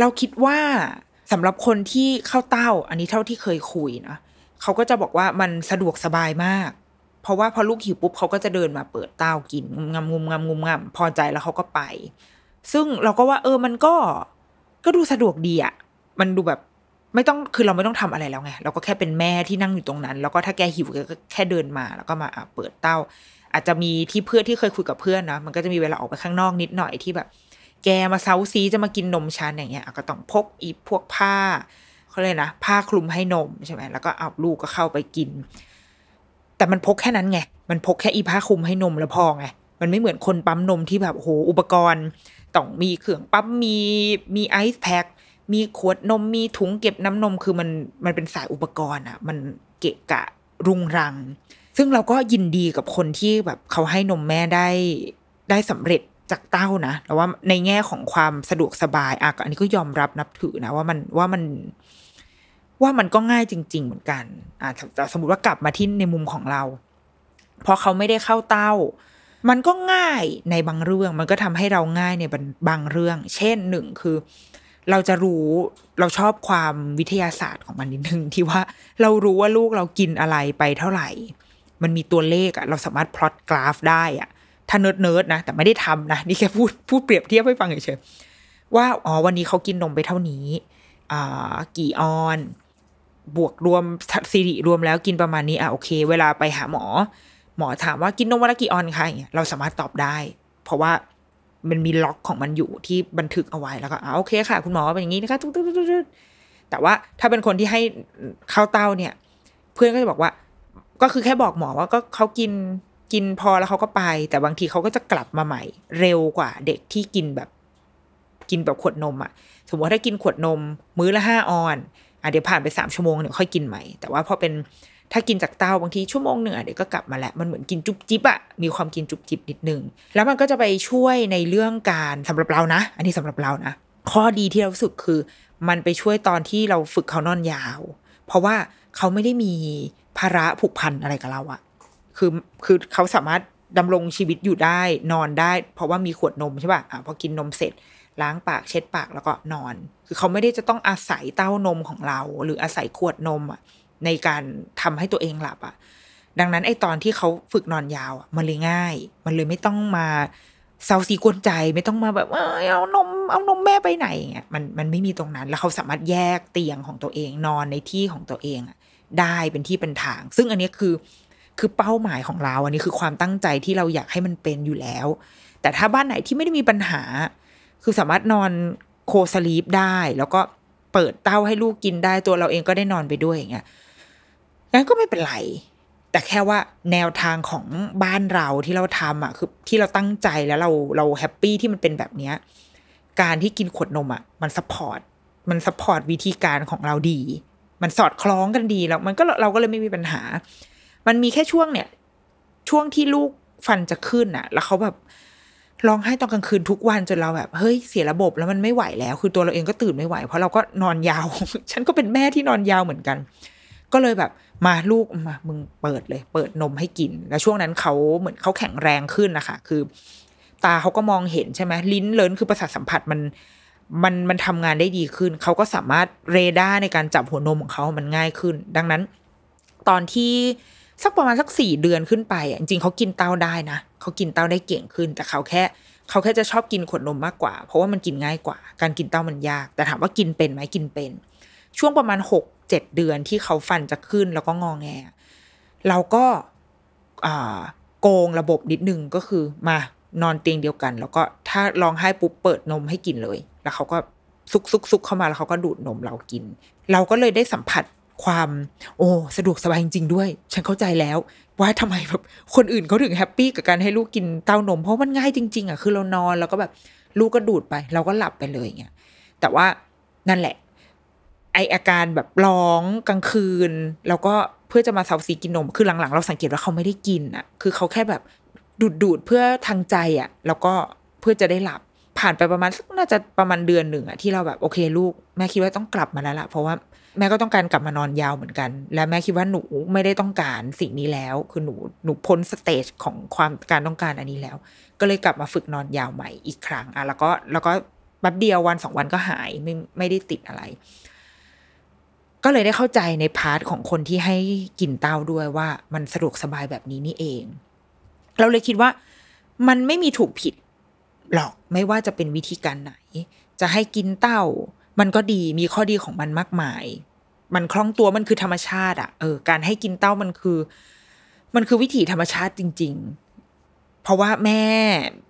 เราคิดว่าสำหรับคนที่เข้าเต้า อันนี้เท่าที่เคยคุยนะเขาก็จะบอกว่ามันสะดวกสบายมาก เพราะว่าพอลูกหิวปุ๊บเขาก็จะเดินมาเปิดเต้ากินงุมงำงุมงำงุมงำพอใจแล้วเขาก็ไป ซึ่งเราก็ว่าเออมันก็ก็ดูสะดวกดีอะมันดูแบบไม่ต้องคือเราไม่ต้องทำอะไรแล้วไงเราก็แค่เป็นแม่ที่นั่งอยู่ตรงนั้น แล้วก็ถ้าแกหิวแกก็แค่เดินมา แล้วก็มาเปิดเต้า อาจจะมีที่เพื่อนที่เคยคุยกับเพื่อนนะมันก็จะมีเวลาออกไปข้างนอกนิดหน่อยที่แบบ แกมาเซาซีจะมากินนมชันอย่างเงี้ยก็ต้องพกอีพวกผ้าเขาเลยนะผ้าคลุมให้นมใช่ไหมแล้วก็เอาลูกก็เข้าไปกิน แต่มันพกแค่นั้นไงมันพกแค่อีผ้าคลุมให้นมแล้วพอไงมันไม่เหมือนคนปั๊มนมที่แบบโอ้โหอุปกรณ์ต้องมีเครื่องปั๊มมีมีไอซ์แพ็คมีขวดนมมีถุงเก็บน้ำนมคือมันมันเป็นสายอุปกรณ์อะมันเกะกะรุงรัง ซึ่งเราก็ยินดีกับคนที่แบบเขาให้นมแม่ได้ได้สำเร็จ จากเต้านะแต่ว่าในแง่ของความสะดวกสบายอะอันนี้ก็ยอมรับนับถือนะว่ามันว่ามันว่ามันก็ง่ายจริง ๆ เหมือนกันอะแต่สมมติว่ากลับมาที่ในมุมของเรา พอเขาไม่ได้เข้าเต้า มันก็ง่ายในบางเรื่อง มันก็ทำให้เราง่ายในบางเรื่อง เช่นหนึ่งคือ เราจะรู้เราชอบความวิทยาศาสตร์ของมันนิดนึงที่ว่าเรารู้ว่าลูกเรากินอะไรไปเท่าไหร่ มันมีตัวเลขอะเราสามารถพลอตกราฟได้อะ ถ้า nerd nerd นะ แต่ไม่ได้ทำนะ นี่แค่พูดพูดเปรียบเทียบให้ฟังเฉยๆว่าอ๋อวันนี้เขากินนมไปเท่านี้อ่ากี่ออน บวกรวมสิริรวมแล้วกินประมาณนี้อะโอเค เวลาไปหาหมอ หมอถามว่ากินนมวันละกี่ออนคะอย่างเงี้ยเราสามารถตอบได้ เพราะว่ามันมีล็อกของมันอยู่ที่บันทึกเอาไว้แล้วก็อ่าโอเคค่ะ คุณหมอเป็นอย่างนี้นะคะแต่ว่าถ้าเป็นคนที่ให้เข้าเต้าเนี่ย เพื่อนก็จะบอกว่า ก็คือแค่บอกหมอว่าก็เขากิน กินพอแล้วเขาก็ไป แต่บางทีเขาก็จะกลับมาใหม่ เร็วกว่าเด็กที่กินแบบกินแบบขวดนมอะ่ะ สมมติถ้ากินขวดนม มื้อละห้าออนอะเดี๋ยวผ่านไปสามชั่วโมงเดี๋ยวค่อยกินใหม่ แต่ว่าพอเป็นถ้ากินจากเต้าบางทีชั่วโมงหนึ่งอะเดี๋ยวก็กลับมาแหล้วมันเหมือนกินจุบจิบอะ่ะมีความกินจุบจิบนิดนึงแล้วมันก็จะไปช่วยในเรื่องการสำหรับเรานะ อันนี้สำหรับเรานะ ข้อดีที่เราสึกคือ มันไปช่วยตอนที่เราฝึกเขานอนยาว เพราะว่าเขาไม่ได้มีภาระผูกพันอะไรกับเราอะ คือคือเขาสามารถดำรงชีวิตอยู่ได้นอนได้ เพราะว่ามีขวดนมใช่ป่ะอะพอกินนมเสร็จล้างปากเช็ดปากแล้วก็นอน คือเขาไม่ได้จะต้องอาศัยเต้านมของเรา หรืออาศัยขวดนมอะในการทำให้ตัวเองหลับอะ ดังนั้นไอตอนที่เขาฝึกนอนยาวมันเลยง่าย มันเลยไม่ต้องมาเซาซีกวนใจไม่ต้องมาแบบเอานมเอานมแม่ไปไหนเงี้ยมันมันไม่มีตรงนั้น แล้วเขาสามารถแยกเตียงของตัวเองนอนในที่ของตัวเองอะได้เป็นที่เป็นทาง ซึ่งอันนี้คือ คือเป้าหมายของเรา อันนี้คือความตั้งใจที่เราอยากให้มันเป็นอยู่แล้ว แต่ถ้าบ้านไหนที่ไม่ได้มีปัญหา คือสามารถนอน co-sleep ได้ แล้วก็เปิดเต้าให้ลูกกินได้ตัวเราเองก็ได้นอนไปด้วยอย่างเงี้ยงั้นก็ไม่เป็นไร แต่แค่ว่าแนวทางของบ้านเราที่เราทำอะคือที่เราตั้งใจแล้วเราเรา happy ที่มันเป็นแบบเนี้ยการที่กินขวดนมอะมัน supportมัน support วิธีการของเราดี มันสอดคล้องกันดีแล้วมันก็เราก็เลยไม่มีปัญหา มันมีแค่ช่วงเนี่ย ช่วงที่ลูกฟันจะขึ้นอะแล้วเขาแบบร้องไห้ตอนกลางคืนทุกวันจนเราแบบเฮ้ยเสียระบบแล้วมันไม่ไหวแล้ว คือตัวเราเองก็ตื่นไม่ไหว เพราะเราก็นอนยาว ฉันก็เป็นแม่ที่นอนยาวเหมือนกัน ก็เลยแบบมาลูกมามึงเปิดเลย เปิดนมให้กิน แล้วช่วงนั้นเขาเหมือนเขาแข็งแรงขึ้นนะคะคือ ตาเขาก็มองเห็นใช่ไหมลิ้นเลินคือประสาทสัมผัสมันมันมันทำงานได้ดีขึ้น เขาก็สามารถเรดาร์ในการจับหัวนมของเขามันง่ายขึ้น ดังนั้น ตอนที่ สักประมาณสักสี่เดือนขึ้นไปอะจริงเขากินเต้าได้นะเขากินเต้าได้เก่งขึ้น แต่เขาแค่เขาแค่จะชอบกินขวดนมมากกว่า เพราะว่ามันกินง่ายกว่า การกินเต้ามันยาก แต่ถามว่ากินเป็นไหมกินเป็น ช่วงประมาณหกเจ็ดเดือนที่เขาฟันจะขึ้นแล้วก็งองแง เราก็โกงระบบนิดนึงก็คือมานอนเตียงเดียวกัน แล้วก็ถ้าร้องไห้ปุ๊บเปิดนมให้กินเลย แล้วเขาก็ซุกซุกซุกเข้ามาแล้วเขาก็ดูดนมเรากิน เราก็เลยได้สัมผัส ความโอ้สะดวกสบายจริงๆด้วย ฉันเข้าใจแล้ว ว่าทำไมแบบคนอื่นเขาถึงแฮปปี้กับการให้ลูกกินเต้านม เพราะมันง่ายจริง ๆอะคือเรานอนแล้วก็แบบลูกก็ดูดไป เราก็หลับไปเลยเงี้ยแต่ว่านั่นแหละ ไอ้อาการแบบร้องกลางคืน แล้วก็เพื่อจะมาเซ้าซี้กินนม คือหลังๆ เราสังเกตว่าเขาไม่ได้กินอะ คือเขาแค่แบบดูดดูดเพื่อทางใจอะ แล้วก็เพื่อจะได้หลับผ่านไปประมาณน่าจะประมาณเดือนหนึ่งอะที่เราแบบโอเค ลูกแม่คิดว่าต้องกลับมาแล้วล่ะเพราะว่า แม่ก็ต้องการกลับมานอนยาวเหมือนกัน และแม่คิดว่าหนูไม่ได้ต้องการสิ่งนี้แล้ว คือหนูหนูพ้น stage ของความการต้องการอันนี้แล้ว ก็เลยกลับมาฝึกนอนยาวใหม่อีกครั้งอะแล้วก็แล้วก็แป๊บเดียววันสองวันก็หายไม่ไม่ได้ติดอะไร ก็เลยได้เข้าใจในพาร์ทของคนที่ให้กินเต้าด้วยว่ามันสะดวกสบายแบบนี้นี่เอง เราเลยคิดว่ามันไม่มีถูกผิดหรอกไม่ว่าจะเป็นวิธีการไหน จะให้กินเต้า มันก็ดีมีข้อดีของมันมากมาย มันคล่องตัวมันคือธรรมชาติอะเออการให้กินเต้ามันคือ มันคือวิถีธรรมชาติจริง ๆ เพราะว่าแม่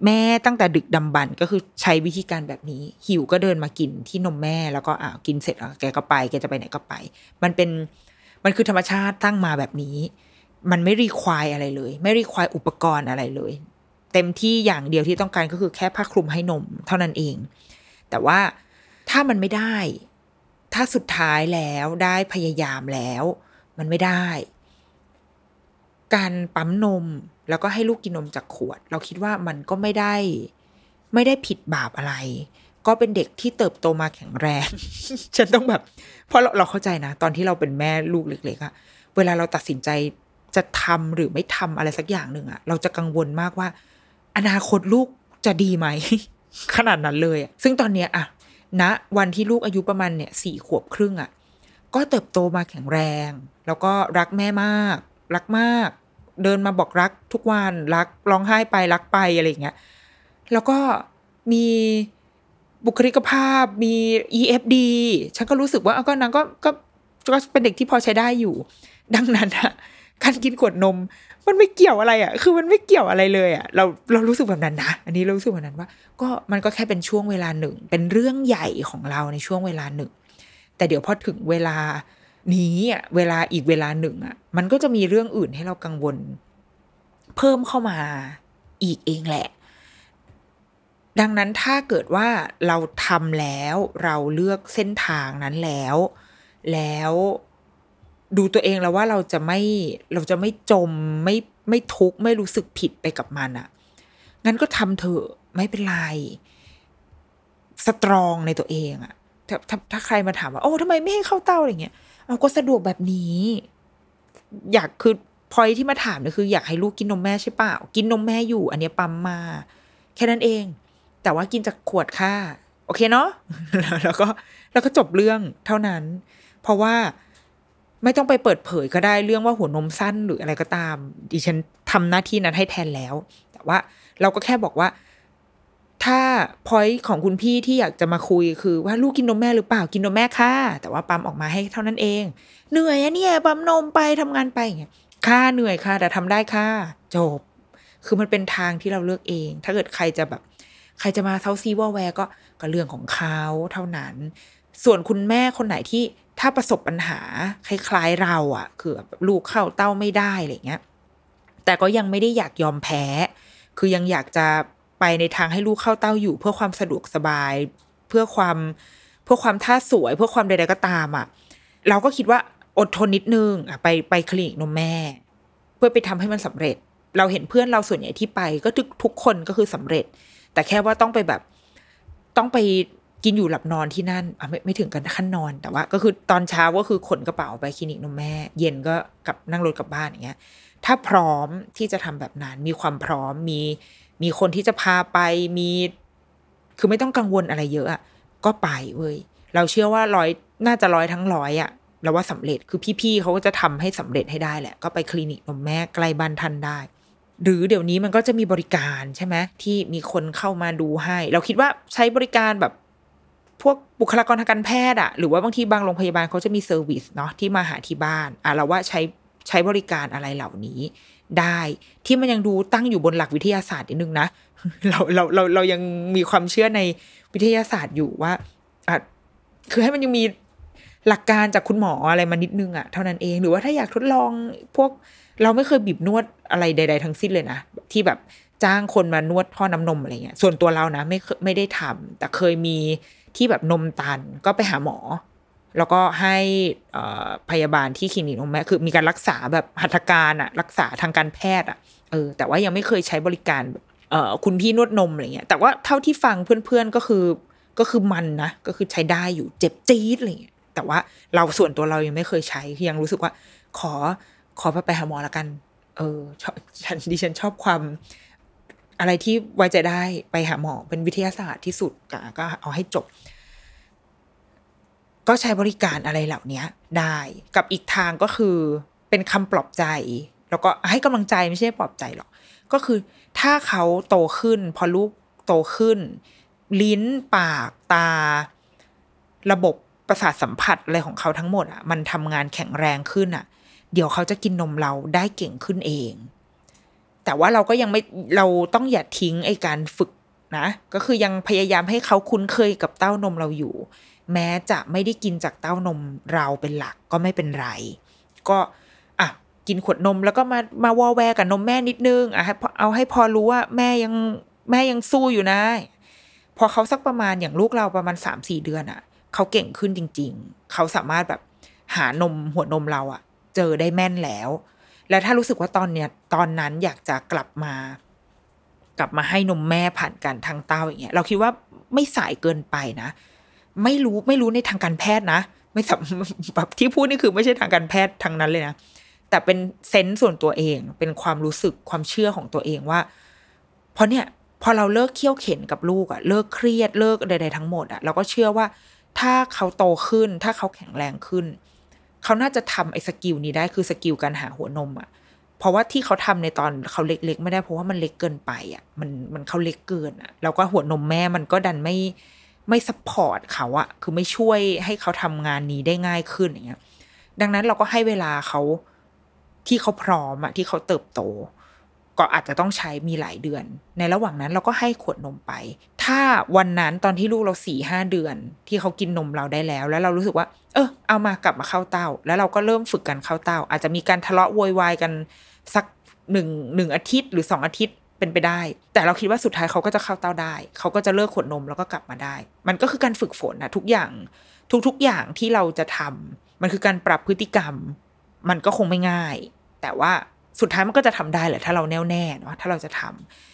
แม่ตั้งแต่ดึกดำบรรพ์ก็คือใช้วิธีการแบบนี้ หิวก็เดินมากินที่นมแม่แล้วก็อ่ากินเสร็จแล้วแกก็ไปแกจะไปไหนก็ไป มันเป็นมันคือธรรมชาติตั้งมาแบบนี้ มันไม่รีควายอะไรเลย ไม่รีควายอุปกรณ์อะไรเลย เต็มที่อย่างเดียวที่ต้องการก็คือแค่ผ้าคลุมให้นม เท่านั้นเอง แต่ว่าถ้ามันไม่ได้ ถ้าสุดท้ายแล้วได้พยายามแล้ว มันไม่ได้ การปั๊มนมแล้วก็ให้ลูกกินนมจากขวด เราคิดว่ามันก็ไม่ได้ ไม่ได้ผิดบาปอะไร ก็เป็นเด็กที่เติบโตมาแข็งแรง ฉันต้องแบบ เพราะเราเราเข้าใจนะ ตอนที่เราเป็นแม่ลูกเล็กๆอะเวลาเราตัดสินใจจะทำหรือไม่ทำอะไรสักอย่างหนึ่งอะเราจะกังวลมากว่า อนาคตลูกจะดีไหม ขนาดนั้นเลยอะซึ่งตอนเนี้ยอะ ณวันที่ลูกอายุประมาณเนี่ยสี่ขวบครึ่งอะก็เติบโตมาแข็งแรง แล้วก็รักแม่มาก รักมาก เดินมาบอกรักทุกวันรักร้องไห้ไปรักไปอะไรอย่างเงี้ยแล้วก็มีบุคลิกภาพมี EFD ฉันก็รู้สึกว่าเอาก็นางก็ก็ก็เป็นเด็กที่พอใช้ได้อยู่ ดังนั้นอะการกินขวดนม มันไม่เกี่ยวอะไรอะคือมันไม่เกี่ยวอะไรเลยอะเราเรารู้สึกแบบนั้นนะ อันนี้เรารู้สึกแบบนั้นว่า ก็มันก็แค่เป็นช่วงเวลาหนึ่ง เป็นเรื่องใหญ่ของเราในช่วงเวลาหนึ่ง แต่เดี๋ยวพอถึงเวลานี้อะ เวลาอีกเวลาหนึ่งอะ มันก็จะมีเรื่องอื่นให้เรากังวล เพิ่มเข้ามาอีกเองแหละ ดังนั้นถ้าเกิดว่าเราทำแล้ว เราเลือกเส้นทางนั้นแล้ว แล้ว ดูตัวเองแล้วว่าเราจะไม่เราจะไม่จมไม่ไม่ทุกข์ไม่รู้สึกผิดไปกับมันอะ่ะ งั้นก็ทำเถอะไม่เป็นไร สตรองในตัวเองอะถ้าถ้าถ้าใครมาถามว่า โอ้ทำไมไม่ให้เข้าเต้าอะไรเงี้ยเอาก็สะดวกแบบนี้ อยากคือพอยที่มาถามเนี่ยคือ อยากให้ลูกกินนมแม่ใช่เปล่า กินนมแม่อยู่ อันนี้ปั๊มมา แค่นั้นเอง แต่ว่ากินจากขวดค่ะโอเคเนาะแล้วก็แล้วก็จบเรื่องเท่านั้น เพราะว่า ไม่ต้องไปเปิดเผยก็ได้เรื่องว่าหัวนมสั้นหรืออะไรก็ตาม ดิฉันทำหน้าที่นั้นให้แทนแล้ว แต่ว่าเราก็แค่บอกว่า ถ้าพอยของคุณพี่ที่อยากจะมาคุยคือว่าลูกกินนมแม่หรือเปล่ากินนมแม่ค่ะ แต่ว่าปั๊มออกมาให้เท่านั้นเอง เหนื่อยอะเนี่ยปั๊มนมไปทำงานไปอย่างเงี้ยค่าเหนื่อยค่ะ แต่ทำได้ค่ะ จบ คือมันเป็นทางที่เราเลือกเอง ถ้าเกิดใครจะแบบ ใครจะมาเซาซีว่าแวร์ก็ก็เรื่องของเขาเท่านั้น ส่วนคุณแม่คนไหนที่ ถ้าประสบปัญหาคล้ายๆเราอะ่ะ คือลูกเข้าเต้าไม่ได้อะไรเงี้ย แต่ก็ยังไม่ได้อยากยอมแพ้ คือยังอยากจะไปในทางให้ลูกเข้าเต้าอยู่ เพื่อความสะดวกสบาย เพื่อความเพื่อความท่าสวย เพื่อความใดๆก็ตามอะ่ะ เราก็คิดว่าอดทนนิดนึงอะไปไปคลินิกนมแม่ เพื่อไปทำให้มันสำเร็จ เราเห็นเพื่อนเราส่วนใหญ่ที่ไปก็ทุกทุกคนก็คือสำเร็จ แต่แค่ว่าต้องไปแบบต้องไป กินอยู่หลับนอนที่นั่นอะไม่ไม่ถึงกันขั้นนอนแต่ว่า ก็คือตอนเช้าก็คือขนกระเป๋าไปคลินิกนมแม่ เย็นก็กลับนั่งรถกลับบ้านอย่างเงี้ย ถ้าพร้อมที่จะทำแบบนั้น มีความพร้อมมีมีคนที่จะพาไปมี คือไม่ต้องกังวลอะไรเยอะอะก็ไปเว้ยเราเชื่อว่าร้อยน่าจะร้อยทั้งร้อยอะเราว่าสำเร็จคือพี่ๆเขาก็จะทำให้สำเร็จให้ได้แหละ ก็ไปคลินิกนมแม่ใกล้บ้านท่านได้ หรือเดี๋ยวนี้มันก็จะมีบริการใช่ไหมที่มีคนเข้ามาดูให้ เราคิดว่าใช้บริการแบบ พวกบุคลากรทางการแพทย์อะหรือว่าบางทีบางโรงพยาบาลเขาจะมีเซอร์วิสเนาะที่มาหาที่บ้านอะเราว่าใช้ใช้บริการอะไรเหล่านี้ได้ที่มันยังดูตั้งอยู่บนหลักวิทยาศาสตร์นิดนึงนะเราเราเราเรายังมีความเชื่อในวิทยาศาสตร์อยู่ว่าอะคือให้มันยังมีหลักการจากคุณหมออะไรมานิดนึงอะเท่านั้นเองหรือว่าถ้าอยากทดลองพวกเราไม่เคยบีบนวดอะไรใด ๆ ทั้งสิ้นเลยนะที่แบบจ้างคนมานวดท่อน้ำนมอะไรเงี้ยส่วนตัวเรานะไม่ไม่ได้ทำแต่เคยมี ที่แบบนมตันก็ไปหาหมอ แล้วก็ให้พยาบาลที่คลินิกนมแม่คือมีการรักษาแบบหัตถการอะรักษาทางการแพทย์อะเออแต่ว่ายังไม่เคยใช้บริการเออคุณพี่นวดนมอะไรเงี้ยแต่ว่าเท่าที่ฟังเพื่อนๆก็คือก็คือมันนะก็คือใช้ได้อยู่เจ็บจี๊ดอะไรเงี้ยแต่ว่าเราส่วนตัวเรายังไม่เคยใช้ยังรู้สึกว่าขอขอไปหาหมอละกัน เออฉันดิฉันชอบความ อะไรที่ไว้ใจได้ไปหาหมอเป็นวิทยาศาสตร์ที่สุดก็เอาให้จบ ก็ใช้บริการอะไรเหล่านี้ได้ กับอีกทางก็คือเป็นคำปลอบใจ แล้วก็ให้กำลังใจไม่ใช่ปลอบใจหรอกก็คือถ้าเขาโตขึ้น พอลูกโตขึ้น ลิ้นปากตา ระบบประสาทสัมผัสอะไรของเขาทั้งหมดอะมันทำงานแข็งแรงขึ้นอะ เดี๋ยวเขาจะกินนมเราได้เก่งขึ้นเอง แต่ว่าเราก็ยังไม่เราต้องอย่าทิ้งไอการฝึกนะ ก็คือยังพยายามให้เขาคุ้นเคยกับเต้านมเราอยู่ แม้จะไม่ได้กินจากเต้านมเราเป็นหลักก็ไม่เป็นไร ก็อะกินขวดนมแล้วก็มามาวอแวกับนมแม่นิดนึงอะเอาให้พอรู้ว่าแม่ยังแม่ยังสู้อยู่นะ พอเขาสักประมาณอย่างลูกเราประมาณสามสี่เดือนอะเขาเก่งขึ้นจริง ๆ เขาสามารถแบบหานมหัวนมเราอะ เจอได้แม่นแล้ว แล้วถ้ารู้สึกว่าตอนเนี้ยตอนนั้นอยากจะกลับมา กลับมาให้นมแม่ผ่านการทางเต้าอย่างเงี้ยเราคิดว่าไม่สายเกินไปนะ ไม่รู้ไม่รู้ในทางการแพทย์นะ ไม่สับแบบที่พูดนี่คือไม่ใช่ทางการแพทย์ทางนั้นเลยนะแต่เป็นsense ส่วนตัวเองเป็นความรู้สึกความเชื่อของตัวเองว่า เพราะเนี่ยพอเราเลิกเคี่ยวเข็นกับลูกอะเลิกเครียดเลิกใด ๆ ทั้งหมดอะเราก็เชื่อว่า ถ้าเขาโตขึ้น ถ้าเขาแข็งแรงขึ้น เขาน่าจะทำไอ้ skill นี้ได้คือ skill การหาหัวนมอะเพราะว่าที่เขาทำในตอนเขาเล็กๆ ไม่ได้เพราะว่ามันเล็กเกินไปอะมันมันเขาเล็กเกินอะแล้วก็หัวนมแม่มันก็ดันไม่ไม่ support เขาอะคือไม่ช่วยให้เขาทำงานนี้ได้ง่ายขึ้นอย่างเงี้ย ดังนั้นเราก็ให้เวลาเขาที่เขาพร้อมอะที่เขาเติบโต ก็อาจจะต้องใช้มีหลายเดือน ในระหว่างนั้นเราก็ให้ขวดนมไป ถ้าวันนั้นตอนที่ลูกเราสี่ห้าเดือน ที่เขากินนมเราได้แล้ว แล้วเรารู้สึกว่า เออเอามากลับมาเข้าเต้า แล้วเราก็เริ่มฝึกกันเข้าเต้า อาจจะมีการทะเลาะโวยวายกันสักหนึ่งหนึ่งอาทิตย์หรือสองอาทิตย์เป็นไปได้ แต่เราคิดว่าสุดท้ายเขาก็จะเข้าเต้าได้ เขาก็จะเลิกขวดนมแล้วก็กลับมาได้ มันก็คือการฝึกฝนนะทุกอย่าง ทุกๆอย่างที่เราจะทำมันคือการปรับพฤติกรรม มันก็คงไม่ง่าย แต่ว่าสุดท้ายมันก็จะทำได้แหละถ้าเราแน่วแน่เนาะถ้าเราจะทำ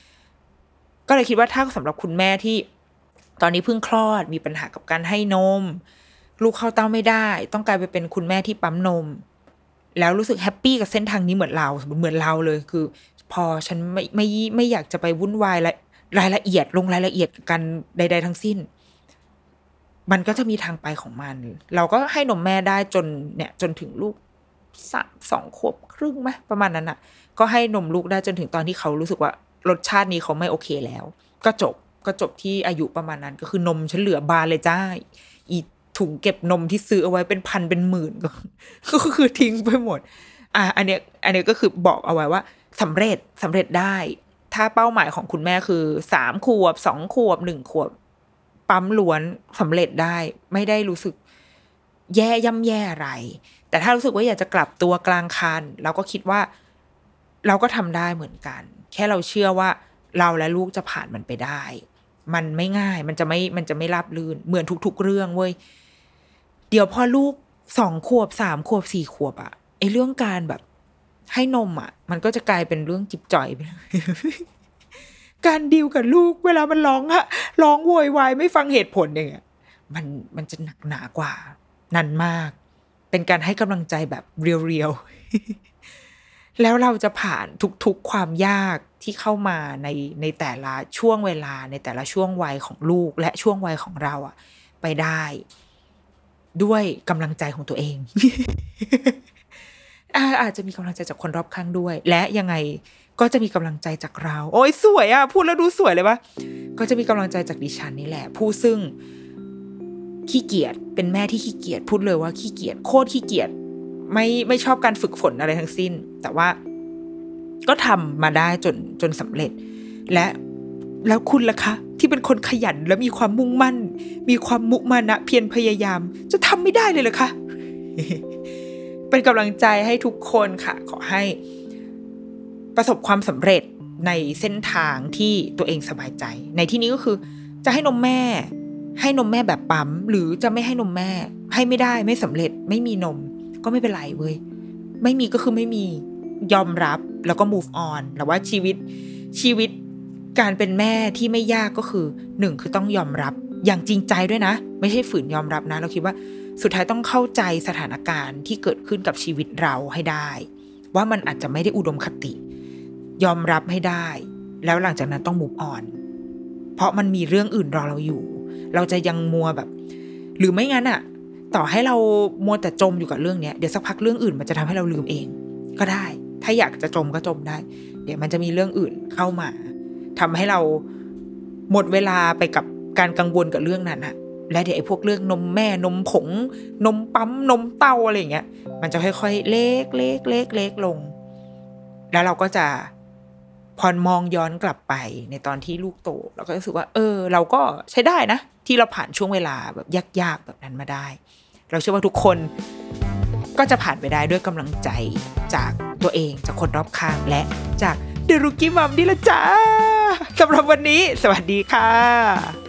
ก็เลยคิดว่าถ้าสำหรับคุณแม่ที่ ตอนนี้เพิ่งคลอดมีปัญหากับการให้นม ลูกเข้าเต้าไม่ได้ ต้องกลายไปเป็นคุณแม่ที่ปั๊มนม แล้วรู้สึกแฮปปี้กับเส้นทางนี้เหมือนเราเหมือนเราเลยคือ พอฉันไม่ไม่ไม่อยากจะไปวุ่นวายและรายละเอียดลงรายละเอียดกันใด ๆ ทั้งสิ้น มันก็จะมีทางไปของมัน เราก็ให้นมแม่ได้จนเนี่ย จนถึงลูกสามสองขวบครึ่งไหมประมาณนั้นอะ่ะ ก็ให้นมลูกได้จนถึงตอนที่เขารู้สึกว่า รสชาตินี้เขาไม่โอเคแล้ว ก็จบก็จบที่อายุประมาณนั้น ก็คือนมฉันเหลือบานเลยจ้า อีถุงเก็บนมที่ซื้อเอาไว้เป็นพันเป็นหมื่นก็ก็คือทิ้งไปหมด อะอันเนี้ยอันเนี้ยก็คือบอกเอาไว้ว่าสำเร็จสำเร็จได้ ถ้าเป้าหมายของคุณแม่คือสามขวบสองขวบหนึ่งขวบ ปั๊มล้วนสำเร็จได้ ไม่ได้รู้สึกแย่ย่ำแย่อะไร แต่ถ้ารู้สึกว่าอยากจะกลับตัวกลางคันเราก็คิดว่า เราก็ทำได้เหมือนกัน แค่เราเชื่อว่าเราและลูกจะผ่านมันไปได้ มันไม่ง่าย มันจะไม่ มันจะไม่ราบลื่น เหมือนทุก ๆ เรื่องเว้ย เดี๋ยวพอลูกสองขวบสามขวบสี่ขวบอะไอเรื่องการแบบให้นมอะมันก็จะกลายเป็นเรื่องจิบจ่อยไปการดีลกับลูก เวลามันร้องอะร้องโวยวายไม่ฟังเหตุผลอย่างเงี้ย มันมันจะหนักหนากว่า นันมาก เป็นการให้กำลังใจแบบเรียวๆ แล้วเราจะผ่านทุกๆความยากที่เข้ามาในในแต่ละช่วงเวลาในแต่ละช่วงวัยของลูกและช่วงวัยของเราอะไปได้ ด้วยกำลังใจของตัวเองอาจจะมีกำลังใจจากคนรอบข้างด้วย และยังไงก็จะมีกำลังใจจากเรา โอ้ยสวยอะพูดแล้วดูสวยเลยปะก็จะมีกำลังใจจากดิฉันนี่แหละ ผู้ซึ่งขี้เกียจเป็นแม่ที่ขี้เกียจพูดเลยว่าขี้เกียจโคตรขี้เกียจไม่ไม่ชอบการฝึกฝนอะไรทั้งสิ้น แต่ว่า ก็ทำมาได้จนจนสำเร็จ และแล้วคุณล่ะคะ ที่เป็นคนขยันและมีความมุ่งมั่น มีความมุมานะเพียรพยายาม จะทำไม่ได้เลยเหรอคะเป็นกำลังใจให้ทุกคนค่ะ ขอให้ ประสบความสำเร็จในเส้นทางที่ตัวเองสบายใจ ในที่นี้ก็คือ จะให้นมแม่ ให้นมแม่แบบปั๊ม หรือจะไม่ให้นมแม่ ให้ไม่ได้ไม่สำเร็จ ไม่มีนม ก็ไม่เป็นไรเว้ยไม่มีก็คือไม่มี ยอมรับแล้วก็ move on แล้วว่าชีวิตชีวิตการเป็นแม่ที่ไม่ยากก็คือหนึ่งคือต้องยอมรับอย่างจริงใจด้วยนะ ไม่ใช่ฝืนยอมรับนะ เราคิดว่าสุดท้ายต้องเข้าใจสถานการณ์ที่เกิดขึ้นกับชีวิตเราให้ได้ ว่ามันอาจจะไม่ได้อุดมคติ ยอมรับให้ได้ แล้วหลังจากนั้นต้อง move on เพราะมันมีเรื่องอื่นรอเราอยู่ เราจะยังมัวแบบ หรือไม่งั้นอะต่อให้เรามัวแต่จมอยู่กับเรื่องเนี้ยเดี๋ยวสักพักเรื่องอื่นมันจะทำให้เราลืมเอง ก็ได้ ถ้าอยากจะจมก็จมได้ เดี๋ยวมันจะมีเรื่องอื่นเข้ามาทำให้เราหมดเวลาไปกับการกังวลกับเรื่องนั้นอะและเดี๋ยวไอ้พวกเรื่องนมแม่นมผง นมปั๊มนมเต้าอะไรอย่างเงี้ย มันจะค่อยๆเล็กเล็กเล็กเล็กลง แล้วเราก็จะพอมองย้อนกลับไปในตอนที่ลูกโตเราก็รู้สึกว่า เออ เราก็ใช้ได้นะ ที่เราผ่านช่วงเวลาแบบยากๆแบบนั้นมาได้ เราเชื่อว่าทุกคน ก็จะผ่านไปได้ด้วยกำลังใจจากตัวเองจากคนรอบข้างและจากเดรุกี้มัมนี่ละจ้าสำหรับวันนี้ สวัสดีค่ะ